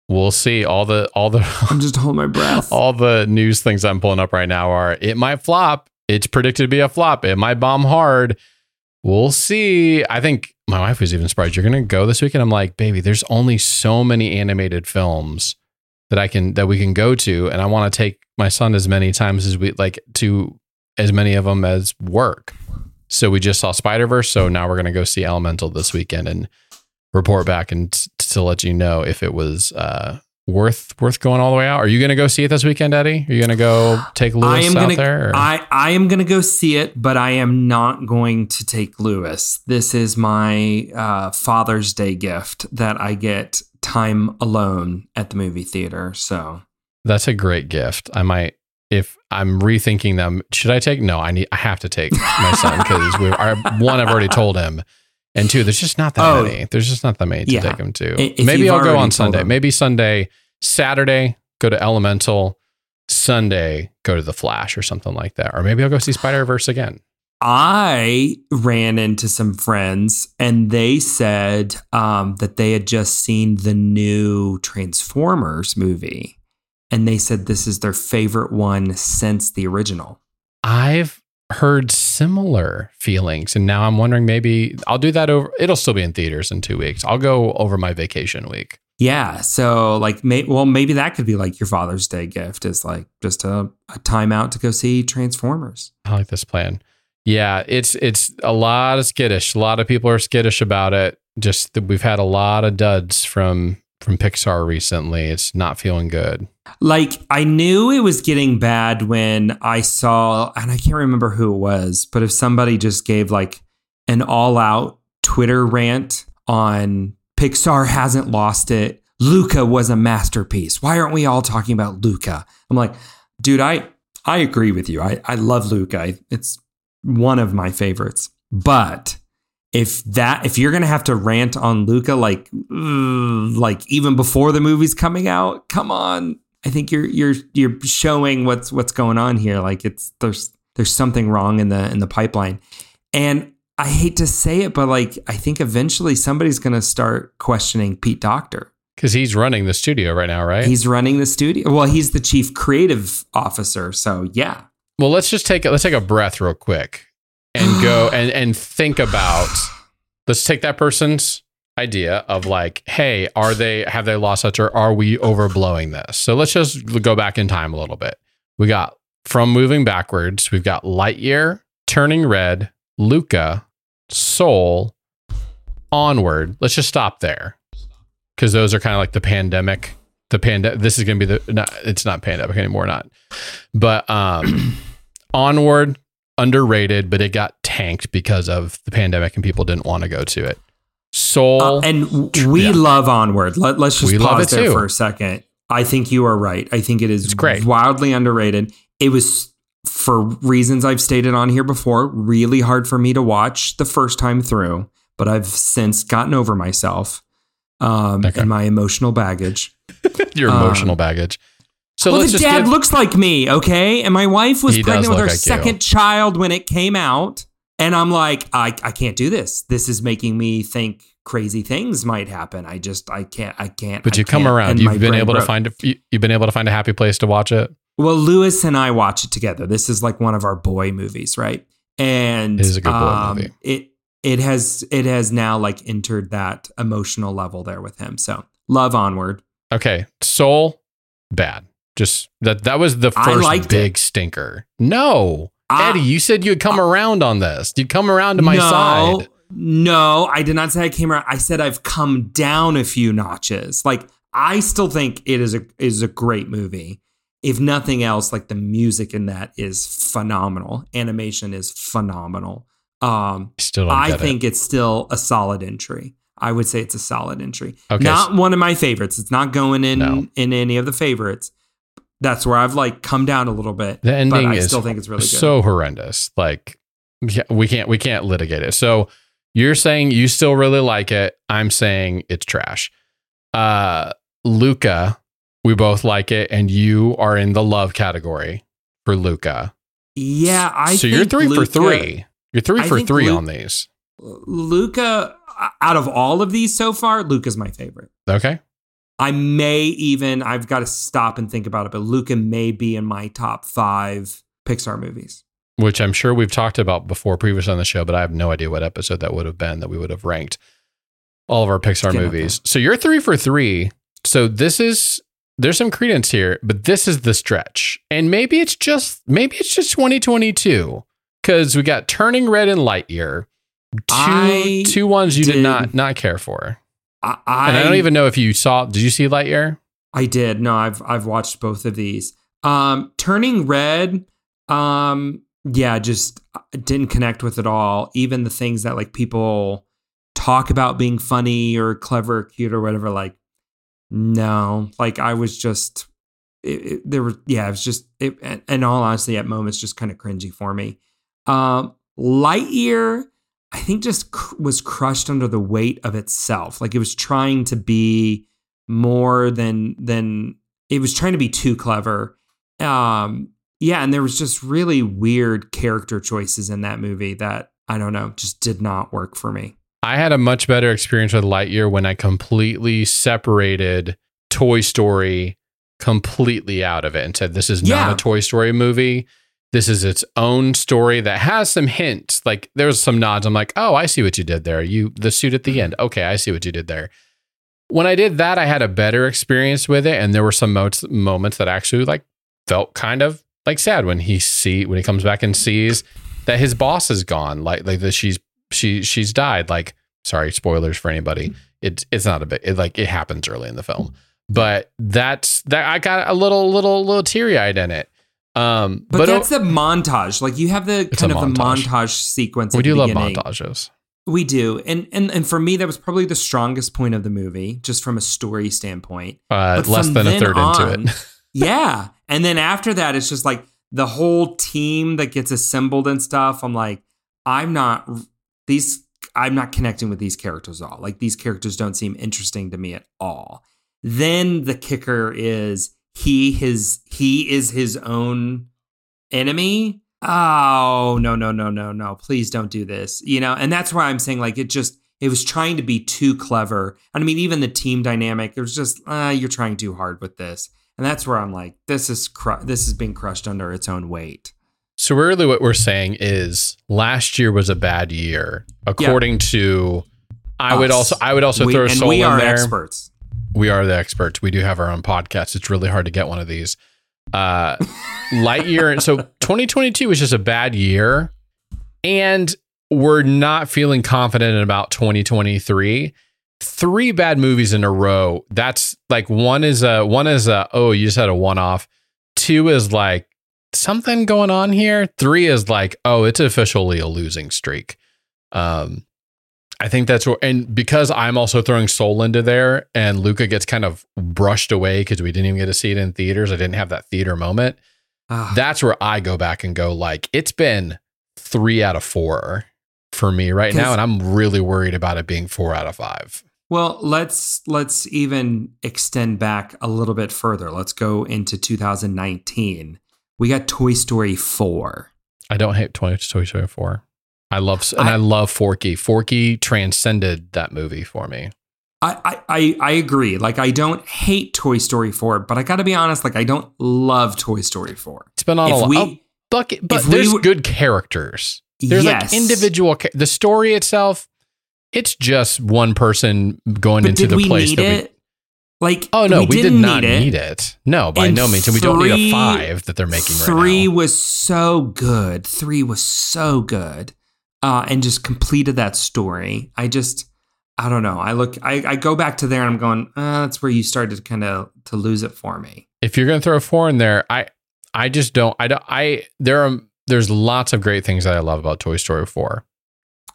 Speaker 7: We'll see. All the all the
Speaker 6: I'm just holding my breath.
Speaker 7: all the news things I'm pulling up right now are it might flop. It's predicted to be a flop. It might bomb hard. We'll see. I think my wife was even surprised. You're gonna go this weekend. I'm like, baby, there's only so many animated films that I can that we can go to, and I want to take my son as many times as we like to as many of them as work. So we just saw Spider Verse. So now we're gonna go see Elemental this weekend and report back and t- to let you know if it was uh, worth worth going all the way out. Are you going to go see it this weekend, Eddie? Are you going to go take
Speaker 6: I
Speaker 7: Lewis
Speaker 6: am
Speaker 7: out
Speaker 6: gonna
Speaker 7: there? or-
Speaker 6: I, I am gonna go see it, but I am not going to take Lewis. This is my uh, Father's Day gift that I get time alone at the movie theater. So
Speaker 7: That's a great gift. I might if I'm rethinking them. Should I take? No, I need. I have to take my son because we are one. I've already told him. And two, there's just not that
Speaker 6: Oh.
Speaker 7: many. There's just not that many to
Speaker 6: Yeah.
Speaker 7: take them to.
Speaker 6: If
Speaker 7: Maybe I'll go on Sunday.
Speaker 6: him.
Speaker 7: Maybe Sunday, Saturday, go to Elemental. Sunday, go to the Flash or something like that. Or maybe I'll go see Spider Verse again.
Speaker 6: I ran into some friends and they said um, that they had just seen the new Transformers movie. And they said this is their favorite one since the original.
Speaker 7: I've heard similar feelings, and now I'm wondering maybe I'll do that over. It'll still be in theaters in two weeks. I'll go over my vacation week.
Speaker 6: Yeah. So, like, may, well, maybe that could be like your Father's Day gift is like just a, a time out to go see Transformers.
Speaker 7: I like this plan. Yeah, it's it's a lot of skittish. A lot of people are skittish about it. Just that we've had a lot of duds from from Pixar recently. It's not feeling good.
Speaker 6: Like, I knew it was getting bad when I saw, and I can't remember who it was, but if somebody just gave like an all out Twitter rant on Pixar hasn't lost it. Luca was a masterpiece. Why aren't we all talking about Luca? I'm like, dude, I I agree with you. I, I love Luca. It's one of my favorites. But if that if you're gonna have to rant on Luca like like even before the movie's coming out, come on. I think you're you're you're showing what's what's going on here. Like it's there's there's something wrong in the in the pipeline. And I hate to say it, but like I think eventually somebody's gonna start questioning Pete Docter.
Speaker 7: Because he's running the studio right now, right?
Speaker 6: He's running the studio. Well, he's the chief creative officer. So yeah.
Speaker 7: well, let's just take a, let's take a breath real quick and go and and think about. Let's take that person's idea of like, hey, are they have they lost touch or are we overblowing this? So let's just go back in time a little bit. We got from moving backwards. We've got Lightyear, Turning Red, Luca, Soul, Onward. Let's just stop there because those are kind of like the pandemic. The pandemic. This is going to be the. Not, it's not pandemic anymore. Not, but um, Onward underrated, but it got tanked because of the pandemic and people didn't want to go to it. Soul.
Speaker 6: Uh, and we
Speaker 7: Yeah.
Speaker 6: love Onward. Let, us just
Speaker 7: We
Speaker 6: pause
Speaker 7: it
Speaker 6: there
Speaker 7: too.
Speaker 6: for a second. I think you are right. I think it is
Speaker 7: It's great.
Speaker 6: wildly underrated. It was, for reasons I've stated on here before, really hard for me to watch the first time through, but I've since gotten over myself um,
Speaker 7: Okay.
Speaker 6: and my emotional baggage.
Speaker 7: your
Speaker 6: um,
Speaker 7: emotional baggage. So
Speaker 6: well,
Speaker 7: let's
Speaker 6: the
Speaker 7: just
Speaker 6: dad
Speaker 7: give,
Speaker 6: looks like me, okay? And my wife was
Speaker 7: He
Speaker 6: pregnant with her
Speaker 7: like
Speaker 6: second child when it came out. And I'm like, I, I can't do this. This is making me think crazy things might happen. I just, I can't, I can't.
Speaker 7: but you come
Speaker 6: can't.
Speaker 7: around.
Speaker 6: And
Speaker 7: You've been able to find a, you- you've been able to find a happy place to watch it.
Speaker 6: Well, Lewis and I watch it together. This is like one of our boy movies, right? And
Speaker 7: It is a good boy
Speaker 6: um,
Speaker 7: movie.
Speaker 6: It it has it has now like entered that emotional level there with him. So love onward.
Speaker 7: Okay, Soul, bad. Just that that was the first big stinker. No,
Speaker 6: I-
Speaker 7: Eddie, you said you'd come around on this. Did You'd come around to my
Speaker 6: no,
Speaker 7: side.
Speaker 6: No, I did not say I came around. I said I've come down a few notches. Like I still think it is a is a great movie. If nothing else, like the music in that is phenomenal. Animation is phenomenal. Um,
Speaker 7: Still
Speaker 6: I
Speaker 7: get it.
Speaker 6: think it's still a solid entry. I would say it's a solid entry.
Speaker 7: Okay,
Speaker 6: Not one of my favorites. It's not going in
Speaker 7: No.
Speaker 6: in any of the favorites. That's where I've like come down a little bit.
Speaker 7: The ending
Speaker 6: but I
Speaker 7: is
Speaker 6: still think it's really good.
Speaker 7: so horrendous. Like we can't we can't litigate it. So you're saying you still really like it. I'm saying it's trash. Uh Luca, we both like it, and you are in the love category for Luca.
Speaker 6: yeah, I
Speaker 7: so you're three for three. You're three
Speaker 6: I
Speaker 7: for three
Speaker 6: Lu-
Speaker 7: on these.
Speaker 6: Luca, out of all of these so far, Luca's my favorite.
Speaker 7: Okay.
Speaker 6: I may even, I've got to stop and think about it, but Luca may be in my top five Pixar movies.
Speaker 7: Which I'm sure we've talked about before previously on the show, but I have no idea what episode that would have been that we would have ranked all of our Pixar movies. So you're three for three. So this is there's some credence here, but this is the stretch. And maybe it's just maybe it's just 2022. Because we got Turning Red and Lightyear. Two
Speaker 6: I
Speaker 7: two ones you did,
Speaker 6: did-
Speaker 7: not not care for.
Speaker 6: I,
Speaker 7: and I don't even know if you saw did you see Lightyear?
Speaker 6: I did. No, I've I've watched both of these. Um, Turning Red, um, yeah, just uh, didn't connect with it all. Even the things that like people talk about being funny or clever, or cute or whatever, like no, like I was just it, it- there were yeah, it was just it, and, and all honestly, at moments, just kind of cringy for me. Um, Lightyear, I think just cr- was crushed under the weight of itself. Like it was trying to be more than than it was trying to be too clever. Um, yeah, and there was just really weird character choices in that movie that I don't know, just did not work for me.
Speaker 7: I had a much better experience with Lightyear when I completely separated Toy Story completely out of it and said, this is
Speaker 6: Yeah.
Speaker 7: not a Toy Story movie. This is its own story that has some hints. Like there's some nods. I'm like, oh, I see what you did there. You the suit at the mm-hmm. end. Okay, I see what you did there. When I did that, I had a better experience with it, and there were some mo- moments that actually like felt kind of like sad when he see when he comes back and sees that his boss is gone, like like that she's she she's died. Like sorry, spoilers for anybody. Mm-hmm. It's it's not a bit it, like it happens early in the film, but that's that I got a little little little teary eyed in it. Um,
Speaker 6: But,
Speaker 7: but,
Speaker 6: that's the montage. Like you have the kind of the
Speaker 7: montage.
Speaker 6: montage sequence.
Speaker 7: we do love
Speaker 6: beginning.
Speaker 7: montages.
Speaker 6: We do, and and and for me, that was probably the strongest point of the movie, just from a story standpoint.
Speaker 7: Uh,
Speaker 6: But
Speaker 7: less than a third
Speaker 6: on-
Speaker 7: into it.
Speaker 6: yeah, and then after that, it's just like the whole team that gets assembled and stuff. I'm like, I'm not these. I'm not connecting with these characters at all. Like these characters don't seem interesting to me at all. Then the kicker is he his he is his own enemy. Oh no no no no no! Please don't do this. You know, and that's why I'm saying like it just it was trying to be too clever. And I mean, even the team dynamic, it was just uh, you're trying too hard with this, and that's where I'm like, this is cru- this is being crushed under its own weight.
Speaker 7: So really, what we're saying is last year was a bad year, according to. I would also I would also
Speaker 6: we,
Speaker 7: throw
Speaker 6: and
Speaker 7: Soul
Speaker 6: we
Speaker 7: in
Speaker 6: are
Speaker 7: there.
Speaker 6: experts.
Speaker 7: We are the experts. We do have our own podcast. It's really hard to get one of these. Uh, Lightyear. so 2022 was just a bad year, and we're not feeling confident about 2023. Three bad movies in a row. That's like one is a one is a oh you just had a one off. Two is like something going on here. Three is like oh it's officially a losing streak. Um, I think that's what, and because I'm also throwing Soul into there, and Luca gets kind of brushed away because we didn't even get to see it in theaters. I didn't have that theater moment.
Speaker 6: Ah,
Speaker 7: That's where I go back and go like it's been three out of four for me right now, and I'm really worried about it being four out of five.
Speaker 6: well, let's let's even extend back a little bit further. Let's go into 2019. We got Toy Story 4.
Speaker 7: I don't hate Toy Toy Story four. I love and I,
Speaker 6: I-
Speaker 7: love Forky. Forky transcended that movie for me.
Speaker 6: I, I, I agree. Like I don't hate Toy Story 4, but I gotta be honest, like I don't love Toy Story 4.
Speaker 7: It's been on
Speaker 6: If
Speaker 7: a lot.
Speaker 6: we-
Speaker 7: oh, bucket, but
Speaker 6: if we
Speaker 7: there's good characters. There's
Speaker 6: Yes.
Speaker 7: like individual. The story itself, it's just one person going
Speaker 6: But
Speaker 7: into
Speaker 6: did
Speaker 7: the
Speaker 6: we
Speaker 7: place
Speaker 6: need
Speaker 7: that we.
Speaker 6: it? Like
Speaker 7: Oh no, we, did
Speaker 6: didn't
Speaker 7: not
Speaker 6: need
Speaker 7: need it. No, by
Speaker 6: And
Speaker 7: no means, and we don't need a five that they're making right
Speaker 6: Three
Speaker 7: now.
Speaker 6: was so good. Three was so good, uh, and just completed that story. I just, I don't know. I look, I, I go back to there and I'm going, uh, that's where you started to kind of to lose it for me.
Speaker 7: If you're going to throw a four in there, I I just don't. I don't. I there are there's lots of great things that I love about Toy Story four.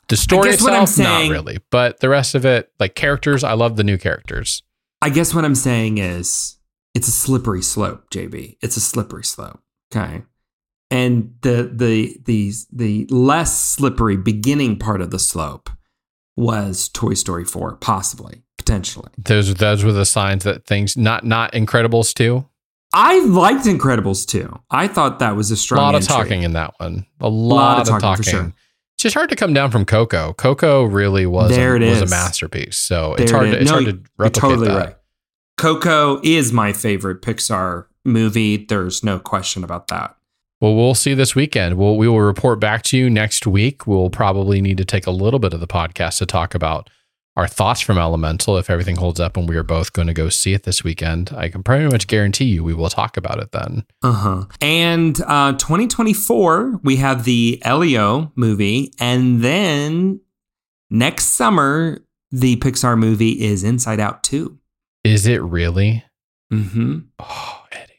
Speaker 7: The story
Speaker 6: guess what I'm
Speaker 7: itself, not really, but the rest of it, like characters, I love the new characters.
Speaker 6: I guess what I'm saying is it's a slippery slope, JB. It's a slippery slope. Okay. And the the the the less slippery beginning part of the slope was Toy Story 4, possibly, potentially.
Speaker 7: Those those were the signs that things not not Incredibles two.
Speaker 6: I liked Incredibles 2. I thought that was a
Speaker 7: A
Speaker 6: strong
Speaker 7: lot of
Speaker 6: entry.
Speaker 7: talking in that one. A lot, of talking.
Speaker 6: for sure.
Speaker 7: It's just hard to come down from Coco. Coco really was
Speaker 6: There
Speaker 7: a,
Speaker 6: it
Speaker 7: was a masterpiece. So it's hard
Speaker 6: it
Speaker 7: to it's
Speaker 6: No,
Speaker 7: hard to
Speaker 6: You're
Speaker 7: replicate
Speaker 6: totally
Speaker 7: that.
Speaker 6: right. Coco is my favorite Pixar movie. There's no question about that.
Speaker 7: Well, we'll see this weekend. We'll, we will report back to you next week. We'll probably need to take a little bit of the podcast to talk about our thoughts from Elemental if everything holds up and we are both going to go see it this weekend. I can pretty much guarantee you we will talk about it then.
Speaker 6: Uh huh. And uh, 2024, we have the Elio movie. And then next summer, the Pixar movie is Inside Out 2.
Speaker 7: Is it really?
Speaker 6: Mm-hmm.
Speaker 7: Oh, Eddie.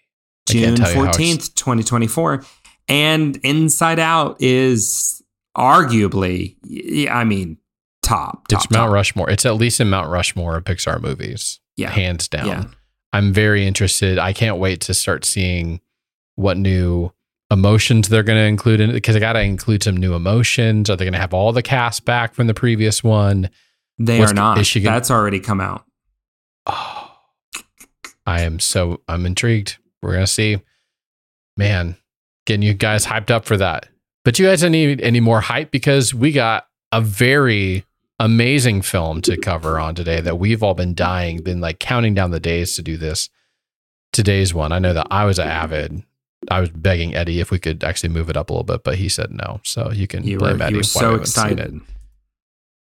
Speaker 6: June
Speaker 7: can't tell you how ex-
Speaker 6: 14th, 2024. And Inside Out is arguably, I mean, top. top
Speaker 7: It's Mount
Speaker 6: top.
Speaker 7: Rushmore. It's at least in Mount Rushmore of Pixar movies.
Speaker 6: Yeah.
Speaker 7: Hands down.
Speaker 6: Yeah.
Speaker 7: I'm very interested. I can't wait to start seeing what new emotions they're going to include in it because I got to include some new emotions. Are they going to have all the cast back from the previous one?
Speaker 6: They
Speaker 7: What's-
Speaker 6: are not.
Speaker 7: is she gonna-
Speaker 6: That's already come out.
Speaker 7: Oh, I am so I'm intrigued. We're gonna see. Man, getting you guys hyped up for that. But you guys don't need any more hype because we got a very amazing film to cover on today that we've all been dying, been like counting down the days to do this. Today's one. I know that I was an avid. I was begging Eddie if we could actually move it up a little bit, but he said no. So you can
Speaker 6: You
Speaker 7: blame
Speaker 6: were,
Speaker 7: Eddie.
Speaker 6: you were so excited.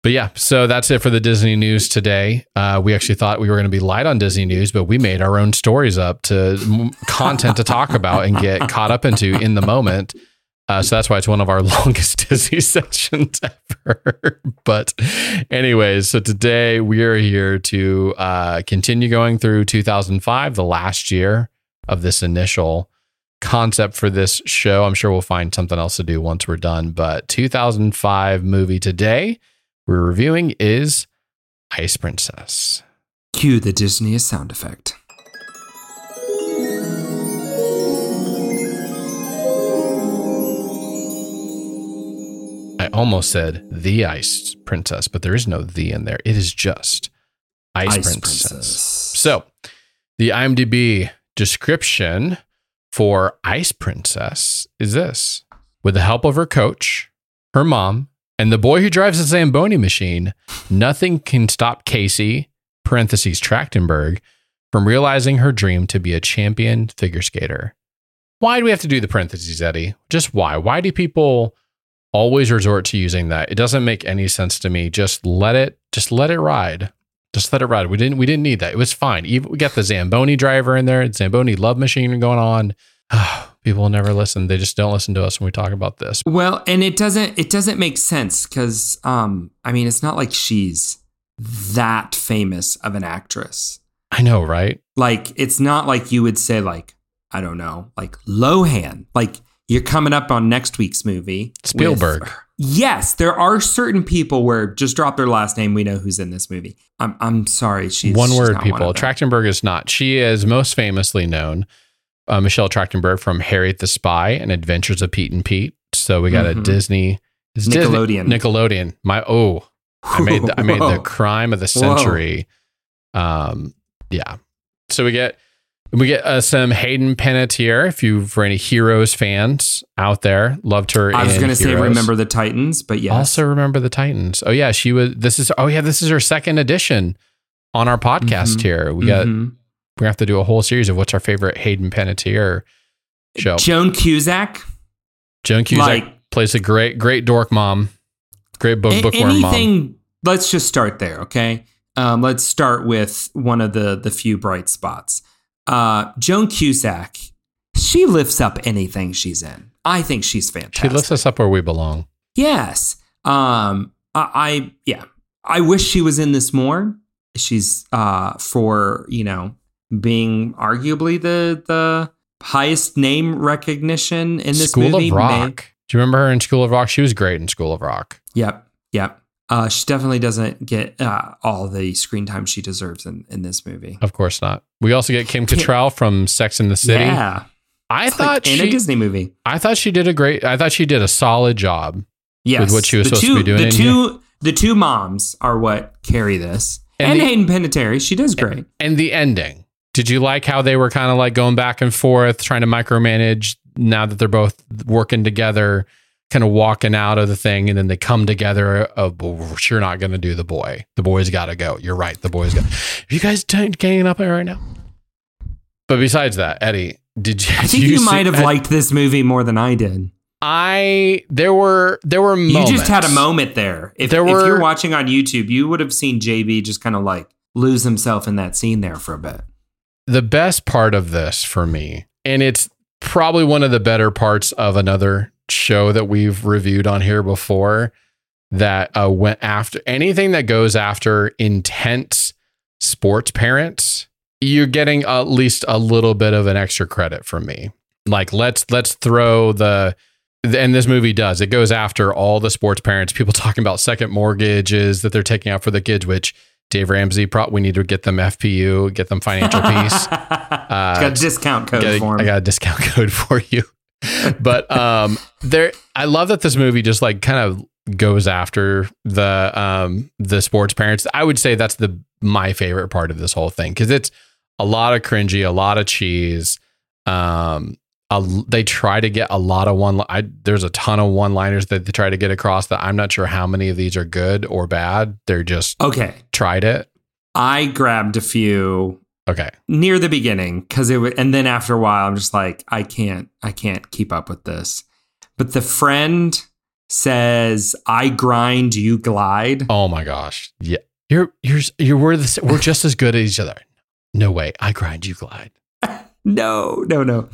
Speaker 7: But yeah, so that's it for the Disney news today. Uh, we actually thought we were going to be light on Disney news, but we made our own stories up to content to talk about and get caught up into in the moment. Uh, so that's why it's one of our longest Disney sessions ever. but, anyways, so today we are here to uh, continue going through 2005, the last year of this initial concept for this show. I'm sure we'll find something else to do once we're done. But 2005 movie today we're reviewing is Ice Princess.
Speaker 6: Cue the Disney sound effect.
Speaker 7: I almost said the Ice Princess, but there is no the in there. It is just Ice, Princess. So, the IMDb description for Ice Princess is this With the help of her coach, her mom, and the boy who drives the Zamboni machine, nothing can stop Casey, parentheses Trachtenberg, from realizing her dream to be a champion figure skater. Why do we have to do the parentheses, Eddie? Just why? Why do people always resort to using that? It doesn't make any sense to me. Just let it, just let it ride. Just let it ride. We didn't, we didn't need that. It was fine. Even we got the Zamboni driver in there, Zamboni love machine going on. People never listen. They just don't listen to us when we talk about this.
Speaker 6: Well, and it doesn't it doesn't make sense because um I mean it's not like she's that famous of an actress.
Speaker 7: I know, right?
Speaker 6: Like it's not like you would say like I don't know like Lohan. Like you're coming up on next week's movie.
Speaker 7: Spielberg.
Speaker 6: yes, there are certain people where just drop their last name. We know who's in this movie. I'm I'm sorry. She's
Speaker 7: one
Speaker 6: she's
Speaker 7: word people. Trachtenberg is not. She is most famously known, uh, Michelle Trachtenberg from Harriet the Spy and Adventures of Pete and Pete. So we got a
Speaker 6: Mhm.
Speaker 7: Disney it's Disney-
Speaker 6: Nickelodeon.
Speaker 7: Nickelodeon. My oh, I made the, I made the crime of the
Speaker 6: Whoa.
Speaker 7: century. Um, yeah. So we get we get uh, some Hayden Panettiere. If you for any Heroes fans out there, loved her.
Speaker 6: I was going to say remember the Titans, but yeah,
Speaker 7: Also remember the Titans. Oh yeah, she was. This is. Oh yeah, this is her second edition on our podcast
Speaker 6: Mhm.
Speaker 7: here. We got. We have to do a whole series of what's our favorite Hayden Panettiere show.
Speaker 6: Joan Cusack.
Speaker 7: Joan Cusack
Speaker 6: like-
Speaker 7: plays a great, great dork mom, great book
Speaker 6: A-
Speaker 7: bookworm mom.
Speaker 6: let's just start there okay um, let's start with one of the the few bright spots uh, joan cusack she lifts up anything she's in i think she's fantastic.
Speaker 7: She lifts us up where we belong.
Speaker 6: yes um, I, I yeah I wish she was in this more. She's uh for, you know, being arguably the the highest name recognition in this
Speaker 7: School
Speaker 6: movie.
Speaker 7: of
Speaker 6: may-
Speaker 7: Rock. Do you remember her in School of Rock? She was great in School of Rock.
Speaker 6: Yep, yep. Uh, she definitely doesn't get uh, all the screen time she deserves in, in this movie.
Speaker 7: Of course not. We also get Kim Cattrall from Sex in the City.
Speaker 6: Yeah,
Speaker 7: I
Speaker 6: It's
Speaker 7: thought
Speaker 6: like in a
Speaker 7: she,
Speaker 6: Disney movie.
Speaker 7: I thought she did a great. I thought she did a solid job.
Speaker 6: Yes,
Speaker 7: what she was
Speaker 6: the
Speaker 7: supposed
Speaker 6: two,
Speaker 7: to be doing
Speaker 6: The two, the two moms are what carry this,
Speaker 7: And
Speaker 6: and,
Speaker 7: the-
Speaker 6: Hayden Panettiere. She does great.
Speaker 7: And the ending. Did you like how they were kind of like going back and forth, trying to micromanage now that they're both working together, kind of walking out of the thing, and then they come together uh, of "Well, you're not going to do the boy. The boy's got to go. You're right. The boy's got. Are you guys t- ganging up there right now? But besides that, Eddie, did you?
Speaker 6: I think you,
Speaker 7: see-
Speaker 6: might have
Speaker 7: I-
Speaker 6: liked this movie more than I did.
Speaker 7: I there were there were moments.
Speaker 6: You just had a moment there. If,
Speaker 7: There were, if
Speaker 6: you're watching on YouTube, you would have seen JB just kind of like lose himself in that scene there for a bit.
Speaker 7: The best part of this for me, and it's probably one of the better parts of another show that we've reviewed on here before that uh, went after anything that goes after intense sports parents. You're getting at least a little bit of an extra credit from me. Like let's let's throw the and this movie does it goes after all the sports parents people talking about second mortgages that they're taking out for the kids which dave ramsey pro- we need to get them fpu get them financial peace
Speaker 6: Uh, got a discount code
Speaker 7: a-
Speaker 6: for him.
Speaker 7: I got a discount code for you. but um there I love that this movie just like kind of goes after the um the sports parents. I would say that's the my favorite part of this whole thing cuz it's a lot of cringy, a lot of cheese. Um a, they try to get a lot of one I, there's a ton of one-liners that they try to get across that I'm not sure how many of these are good or bad. They're just
Speaker 6: okay,
Speaker 7: tried it.
Speaker 6: I grabbed a few
Speaker 7: Okay.
Speaker 6: near the beginning because it would, and then after a while, I'm just like, I can't, I can't keep up with this. But the friend says, "I grind, you glide."
Speaker 7: Oh my gosh. Yeah. You're you're you're we're the, we're just as good as each other. No way. I grind, you glide.
Speaker 6: No, no, no.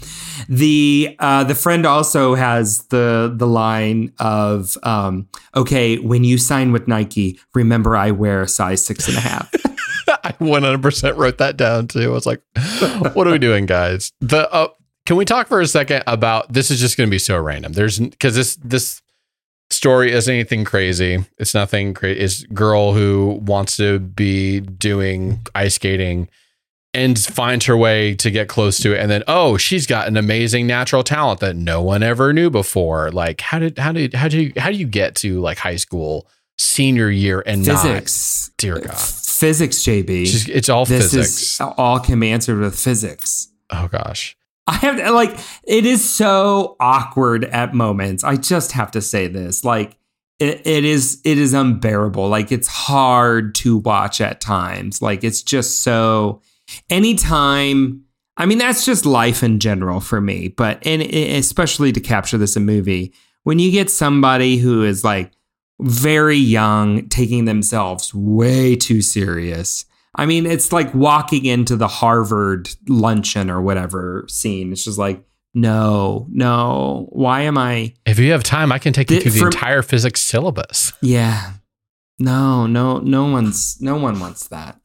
Speaker 6: The uh, the friend also has the the line of, um, "Okay, when you sign with Nike, remember I wear a size six and a half."
Speaker 7: I 100% wrote that down too. I was like, what are we doing, guys? The uh, can we talk for a second about this is just going to be so random. There's cuz this this story isn't anything crazy. It's nothing crazy. It's girl who wants to be doing ice skating and finds her way to get close to it and then oh, she's got an amazing natural talent that no one ever knew before. Like how did how did how do you how do you get to like high school senior year and
Speaker 6: physics,
Speaker 7: not dear god.
Speaker 6: physics, JB.
Speaker 7: She's, it's all
Speaker 6: this
Speaker 7: physics.
Speaker 6: is all can be answered with physics.
Speaker 7: oh gosh.
Speaker 6: I have like it is so awkward at moments. I just have to say this. Like it, it is it is unbearable. Like it's hard to watch at times. Like it's just so anytime I mean that's just life in general for me, but and especially to capture this in a movie when you get somebody who is like very young taking themselves way too serious. I mean, it's like walking into the Harvard luncheon or whatever scene. It's just like, no, no. Why am I?
Speaker 7: If you have time, I can take you through the
Speaker 6: for-
Speaker 7: entire physics syllabus.
Speaker 6: Yeah, no, no, no one's, no one wants that.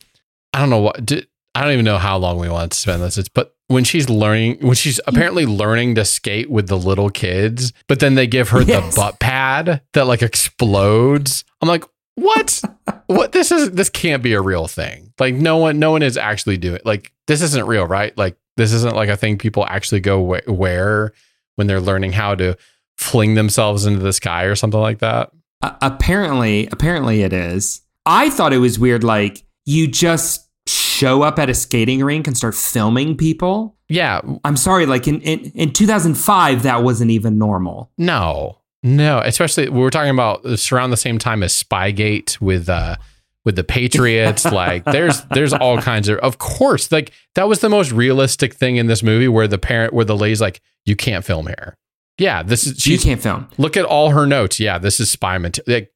Speaker 7: I don't know what. Did, I don't even know how long we want to spend this. It's, but when she's learning, when she's apparently learning to skate with the little kids, but then they give her
Speaker 6: Yes.
Speaker 7: the butt pad that like explodes. I'm like, what? what? This is this can't be a real thing. Like no one, no one is actually doing. Like this isn't real, right? Like this isn't like a thing people actually go wear when they're learning how to fling themselves into the sky or something like that.
Speaker 6: Uh, apparently, apparently it is. I thought it was weird. Like you just show up at a skating rink and start filming people.
Speaker 7: Yeah,
Speaker 6: I'm sorry. Like in in, in 2005, that wasn't even normal.
Speaker 7: No, no. Especially we were talking about it's around the same time as Spygate with uh with the Patriots. like there's there's all kinds of of course like that was the most realistic thing in this movie where the parent where the lady's like you can't film here. Yeah, this is
Speaker 6: You can't film.
Speaker 7: look at all her notes. Yeah, this is spy material. Like,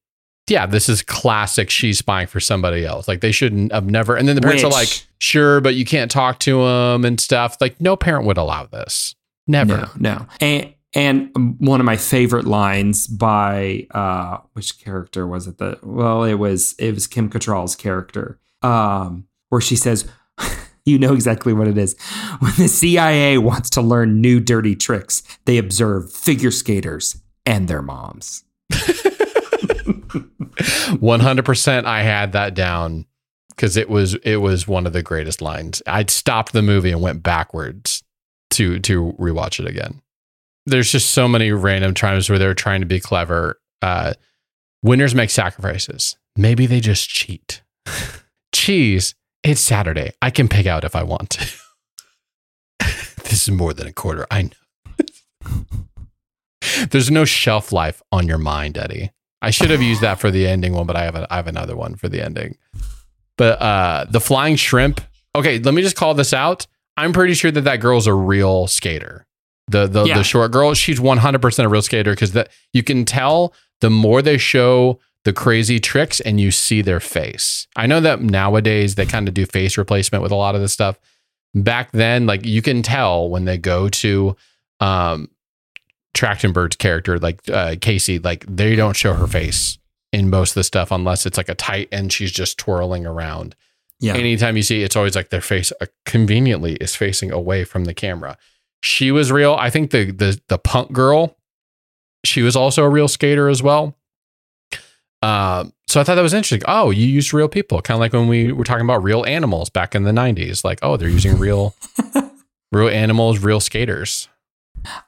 Speaker 7: yeah, this is classic. She's spying for somebody else. Like they shouldn't have never. And then the parents are like, sure, but you can't talk to them and stuff. Like no parent would allow this. Never.
Speaker 6: No, no. And And um, one of my favorite lines by uh, which character was it? The well, it was it was Kim Cattrall's character, um, where she says, "You know exactly what it is." When the CIA wants to learn new dirty tricks, they observe figure skaters and their moms.
Speaker 7: 100% I had that down cuz it was it was one of the greatest lines. I'd stopped the movie and went backwards to to rewatch it again. There's just so many random times where they're trying to be clever. Uh winners make sacrifices. Maybe they just cheat. Cheese, it's Saturday. I can pick out if I want to. this is more than a quarter. I know. There's no shelf life on your mind, Eddie. I should have used that for the ending one, but I have a, I have another one for the ending. But uh, the flying shrimp. Okay, let me just call this out. I'm pretty sure that that girl's a real skater. The the
Speaker 6: Yeah.
Speaker 7: the short girl, she's 100% a real skater because that you can tell the more they show the crazy tricks and you see their face. I know that nowadays they kind of do face replacement with a lot of this stuff. Back then, like you can tell when they go to um Trachtenberg's character, like uh, Casey, like they don't show her face in most of the stuff unless it's like a tight and she's just twirling around.
Speaker 6: Yeah.
Speaker 7: Anytime you see, it's always like their face uh, conveniently is facing away from the camera. She was real. I think the the the punk girl, she was also a real skater as well. Um, so I thought that was interesting. Oh, you used real people, kind of like when we were talking about real animals back in the '90s. Like, oh, they're using real, real animals, real skaters.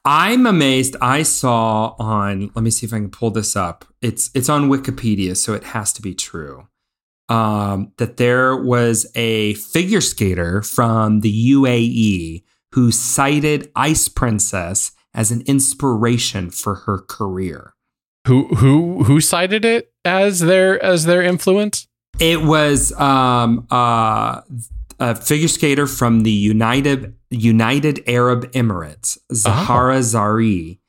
Speaker 6: I'm amazed. I saw on. Let me see if I can pull this up. It's it's on Wikipedia, so it has to be true. Um, that there was a figure skater from the UAE who cited Ice Princess as an inspiration for her career.
Speaker 7: Who who who cited it as their as their influence?
Speaker 6: It was um, uh, a figure skater from the United United Arab Emirates, Zahra Lari,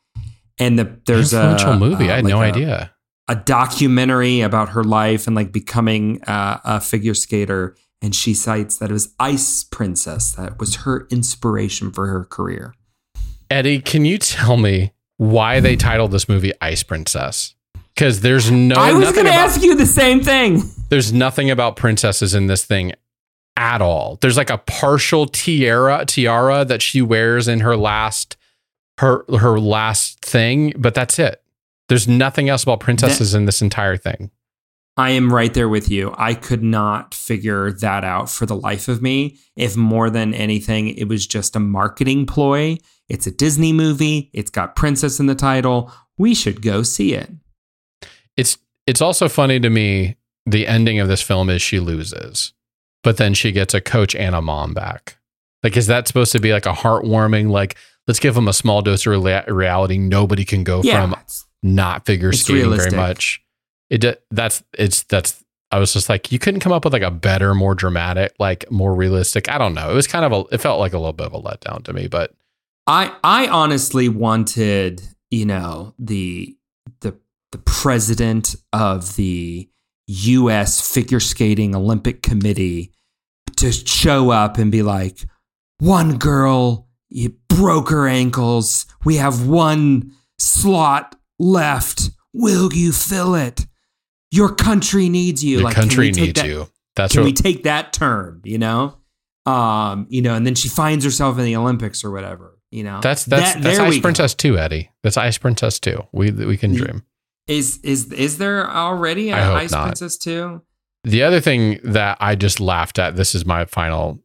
Speaker 6: and the there's a
Speaker 7: influential movie. I had
Speaker 6: uh,
Speaker 7: no
Speaker 6: a-
Speaker 7: idea.
Speaker 6: a documentary about her life and like becoming uh, a figure skater. And she cites that it was Ice Princess that was her inspiration for her career.
Speaker 7: Eddie, can you tell me why they titled this movie Ice Princess? Because there's no
Speaker 6: I was going to ask you the same thing.
Speaker 7: there's nothing about princesses in this thing at all. There's like a partial tiara tiara that she wears in her last her her last thing, but that's it. There's nothing else about princesses in this entire thing.
Speaker 6: I am right there with you. I could not figure that out for the life of me. If more than anything, it was just a marketing ploy. It's a Disney movie. It's got princess in the title. We should go see it.
Speaker 7: It's it's also funny to me the ending of this film is she loses, but then she gets a coach and a mom back. Like, is that supposed to be like a heartwarming? Like, let's give them a small dose of rea- reality. Nobody can go
Speaker 6: Yeah.
Speaker 7: from not figure skating
Speaker 6: realistic.
Speaker 7: very much. It that's it's that's. I was just like, you couldn't come up with like a better, more dramatic, like more realistic. I don't know. It was kind of a. It felt like a little bit of a letdown to me, but
Speaker 6: I I honestly wanted, you know, the the the president of the US figure skating Olympic committee to show up and be like, "One girl you broke her ankles. We have one slot left. Will you fill it? Your country needs you.
Speaker 7: the
Speaker 6: Like,
Speaker 7: country needs
Speaker 6: that-
Speaker 7: you. That's
Speaker 6: can
Speaker 7: what
Speaker 6: we take that turn you know um you know and then she finds herself in the olympics or whatever you know
Speaker 7: That's that's
Speaker 6: That-
Speaker 7: that's Ice
Speaker 6: go.
Speaker 7: Princess two, Eddie. That's Ice Princess two. We we can dream.
Speaker 6: Is is is there already
Speaker 7: a
Speaker 6: ice
Speaker 7: not.
Speaker 6: princess too
Speaker 7: The other thing that I just laughed at, this is my final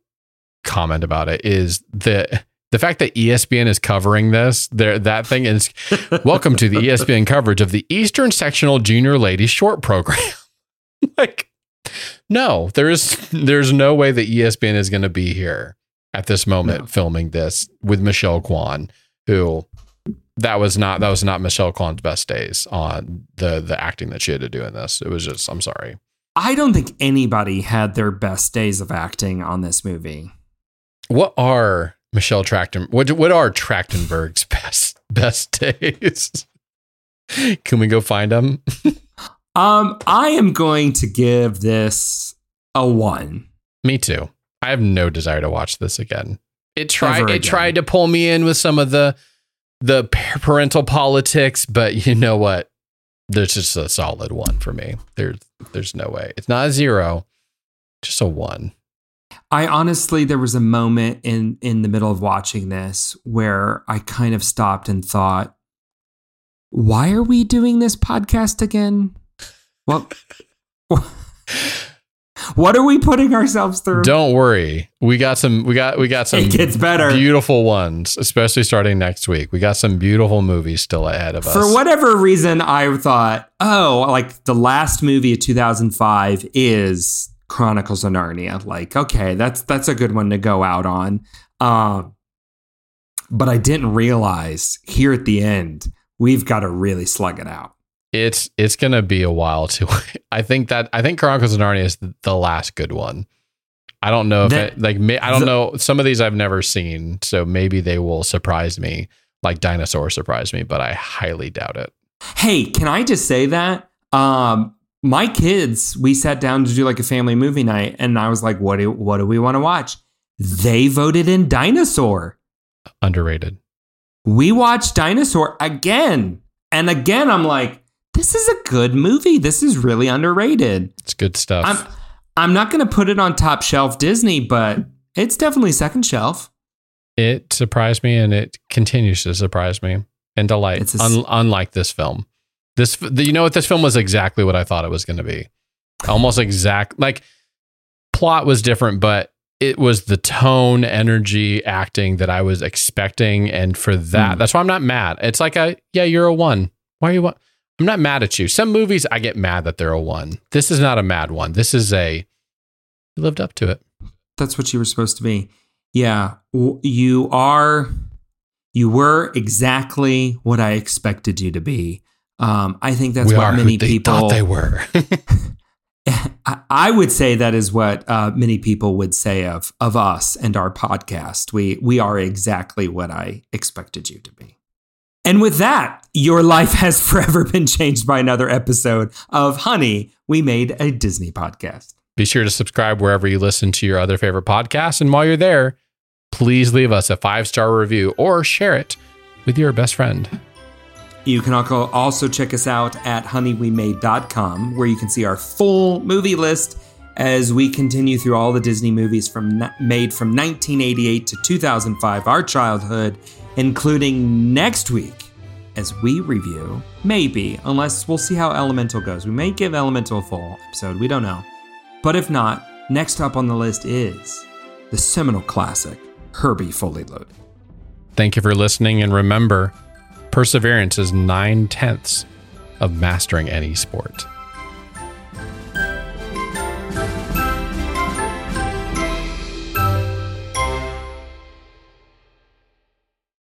Speaker 7: comment about it, is the the fact that ESPN is covering this, there that thing is welcome to the ESPN coverage of the Eastern Sectional Junior Ladies Short Program. like, no, there's there's no way that ESPN is going to be here at this moment
Speaker 6: No.
Speaker 7: filming this with Michelle Kwan, who that was not that was not Michelle Kwan's best days on the the acting that she had to do in this. It was just I'm sorry.
Speaker 6: i don't think anybody had their best days of acting on this movie
Speaker 7: What are Michelle Trachten? What what are Trachtenberg's best best days? Can we go find them?
Speaker 6: um i am going to give this a one
Speaker 7: Me too. I have no desire to watch this again. It tried
Speaker 6: Ever
Speaker 7: it tried to pull me in with some of the the parental politics, but you know what? There's just a solid one for me. There's there's no way. It's not a zero, just a one.
Speaker 6: I honestly, there was a moment in in the middle of watching this where I kind of stopped and thought, "Why are we doing this podcast again? Well, what are we putting ourselves through?
Speaker 7: Don't worry. We got some we got we got some
Speaker 6: it gets better.
Speaker 7: beautiful ones, especially starting next week. We got some beautiful movies still ahead of us.
Speaker 6: For whatever reason, I thought, oh, like the last movie of 2005 is Chronicles of Narnia. Like, okay, that's that's a good one to go out on. Um, but I didn't realize here at the end we've got to really slug it out.
Speaker 7: It's it's gonna be a while to. I think that I think Chronicles of Narnia is the last good one. I don't know if
Speaker 6: That-
Speaker 7: it, like I don't
Speaker 6: the-
Speaker 7: know some of these I've never seen, so maybe they will surprise me like Dinosaur surprised me, but I highly doubt it.
Speaker 6: Hey, can I just say that? Um, my kids, we sat down to do like a family movie night, and I was like, "What do what do we want to watch?" They voted in Dinosaur.
Speaker 7: Underrated.
Speaker 6: we watched Dinosaur again. And again, I'm like, this is a good movie. This is really underrated.
Speaker 7: It's good stuff.
Speaker 6: I'm I'm not gonna put it on top shelf Disney, but it's definitely second shelf.
Speaker 7: it surprised me, and it continues to surprise me and delight.
Speaker 6: A
Speaker 7: Un- unlike this film, this you know what this film was exactly what I thought it was going to be. Almost exact like plot was different, but it was the tone, energy, acting that I was expecting, and for that,
Speaker 6: Hmm.
Speaker 7: that's why I'm not mad. It's like a yeah, you're a one. Why are you one? I'm not mad at you. Some movies I get mad that they're a one. This is not a mad one. This is a you lived up to it.
Speaker 6: That's what you were supposed to be. Yeah, you are. You were exactly what I expected you to be. Um, I think that's
Speaker 7: we
Speaker 6: what many
Speaker 7: they
Speaker 6: people.
Speaker 7: thought they were.
Speaker 6: I- I would say that is what uh, many people would say of of us and our podcast. We we are exactly what I expected you to be. And with that, your life has forever been changed by another episode of Honey. We made a Disney podcast.
Speaker 7: Be sure to subscribe wherever you listen to your other favorite podcasts. And while you're there, please leave us a five star review or share it with your best friend.
Speaker 6: You can al- also check us out at honeywemade.com, where you can see our full movie list as we continue through all the Disney movies from made from 1988 to 2005, our childhood, including next week as we review, maybe, unless we'll see how Elemental goes. We may give Elemental a full episode, we don't know. But if not, next up on the list is the seminal classic, Herbie Fully Loaded.
Speaker 7: Thank you for listening. And remember, perseverance is nine tenths of mastering any sport.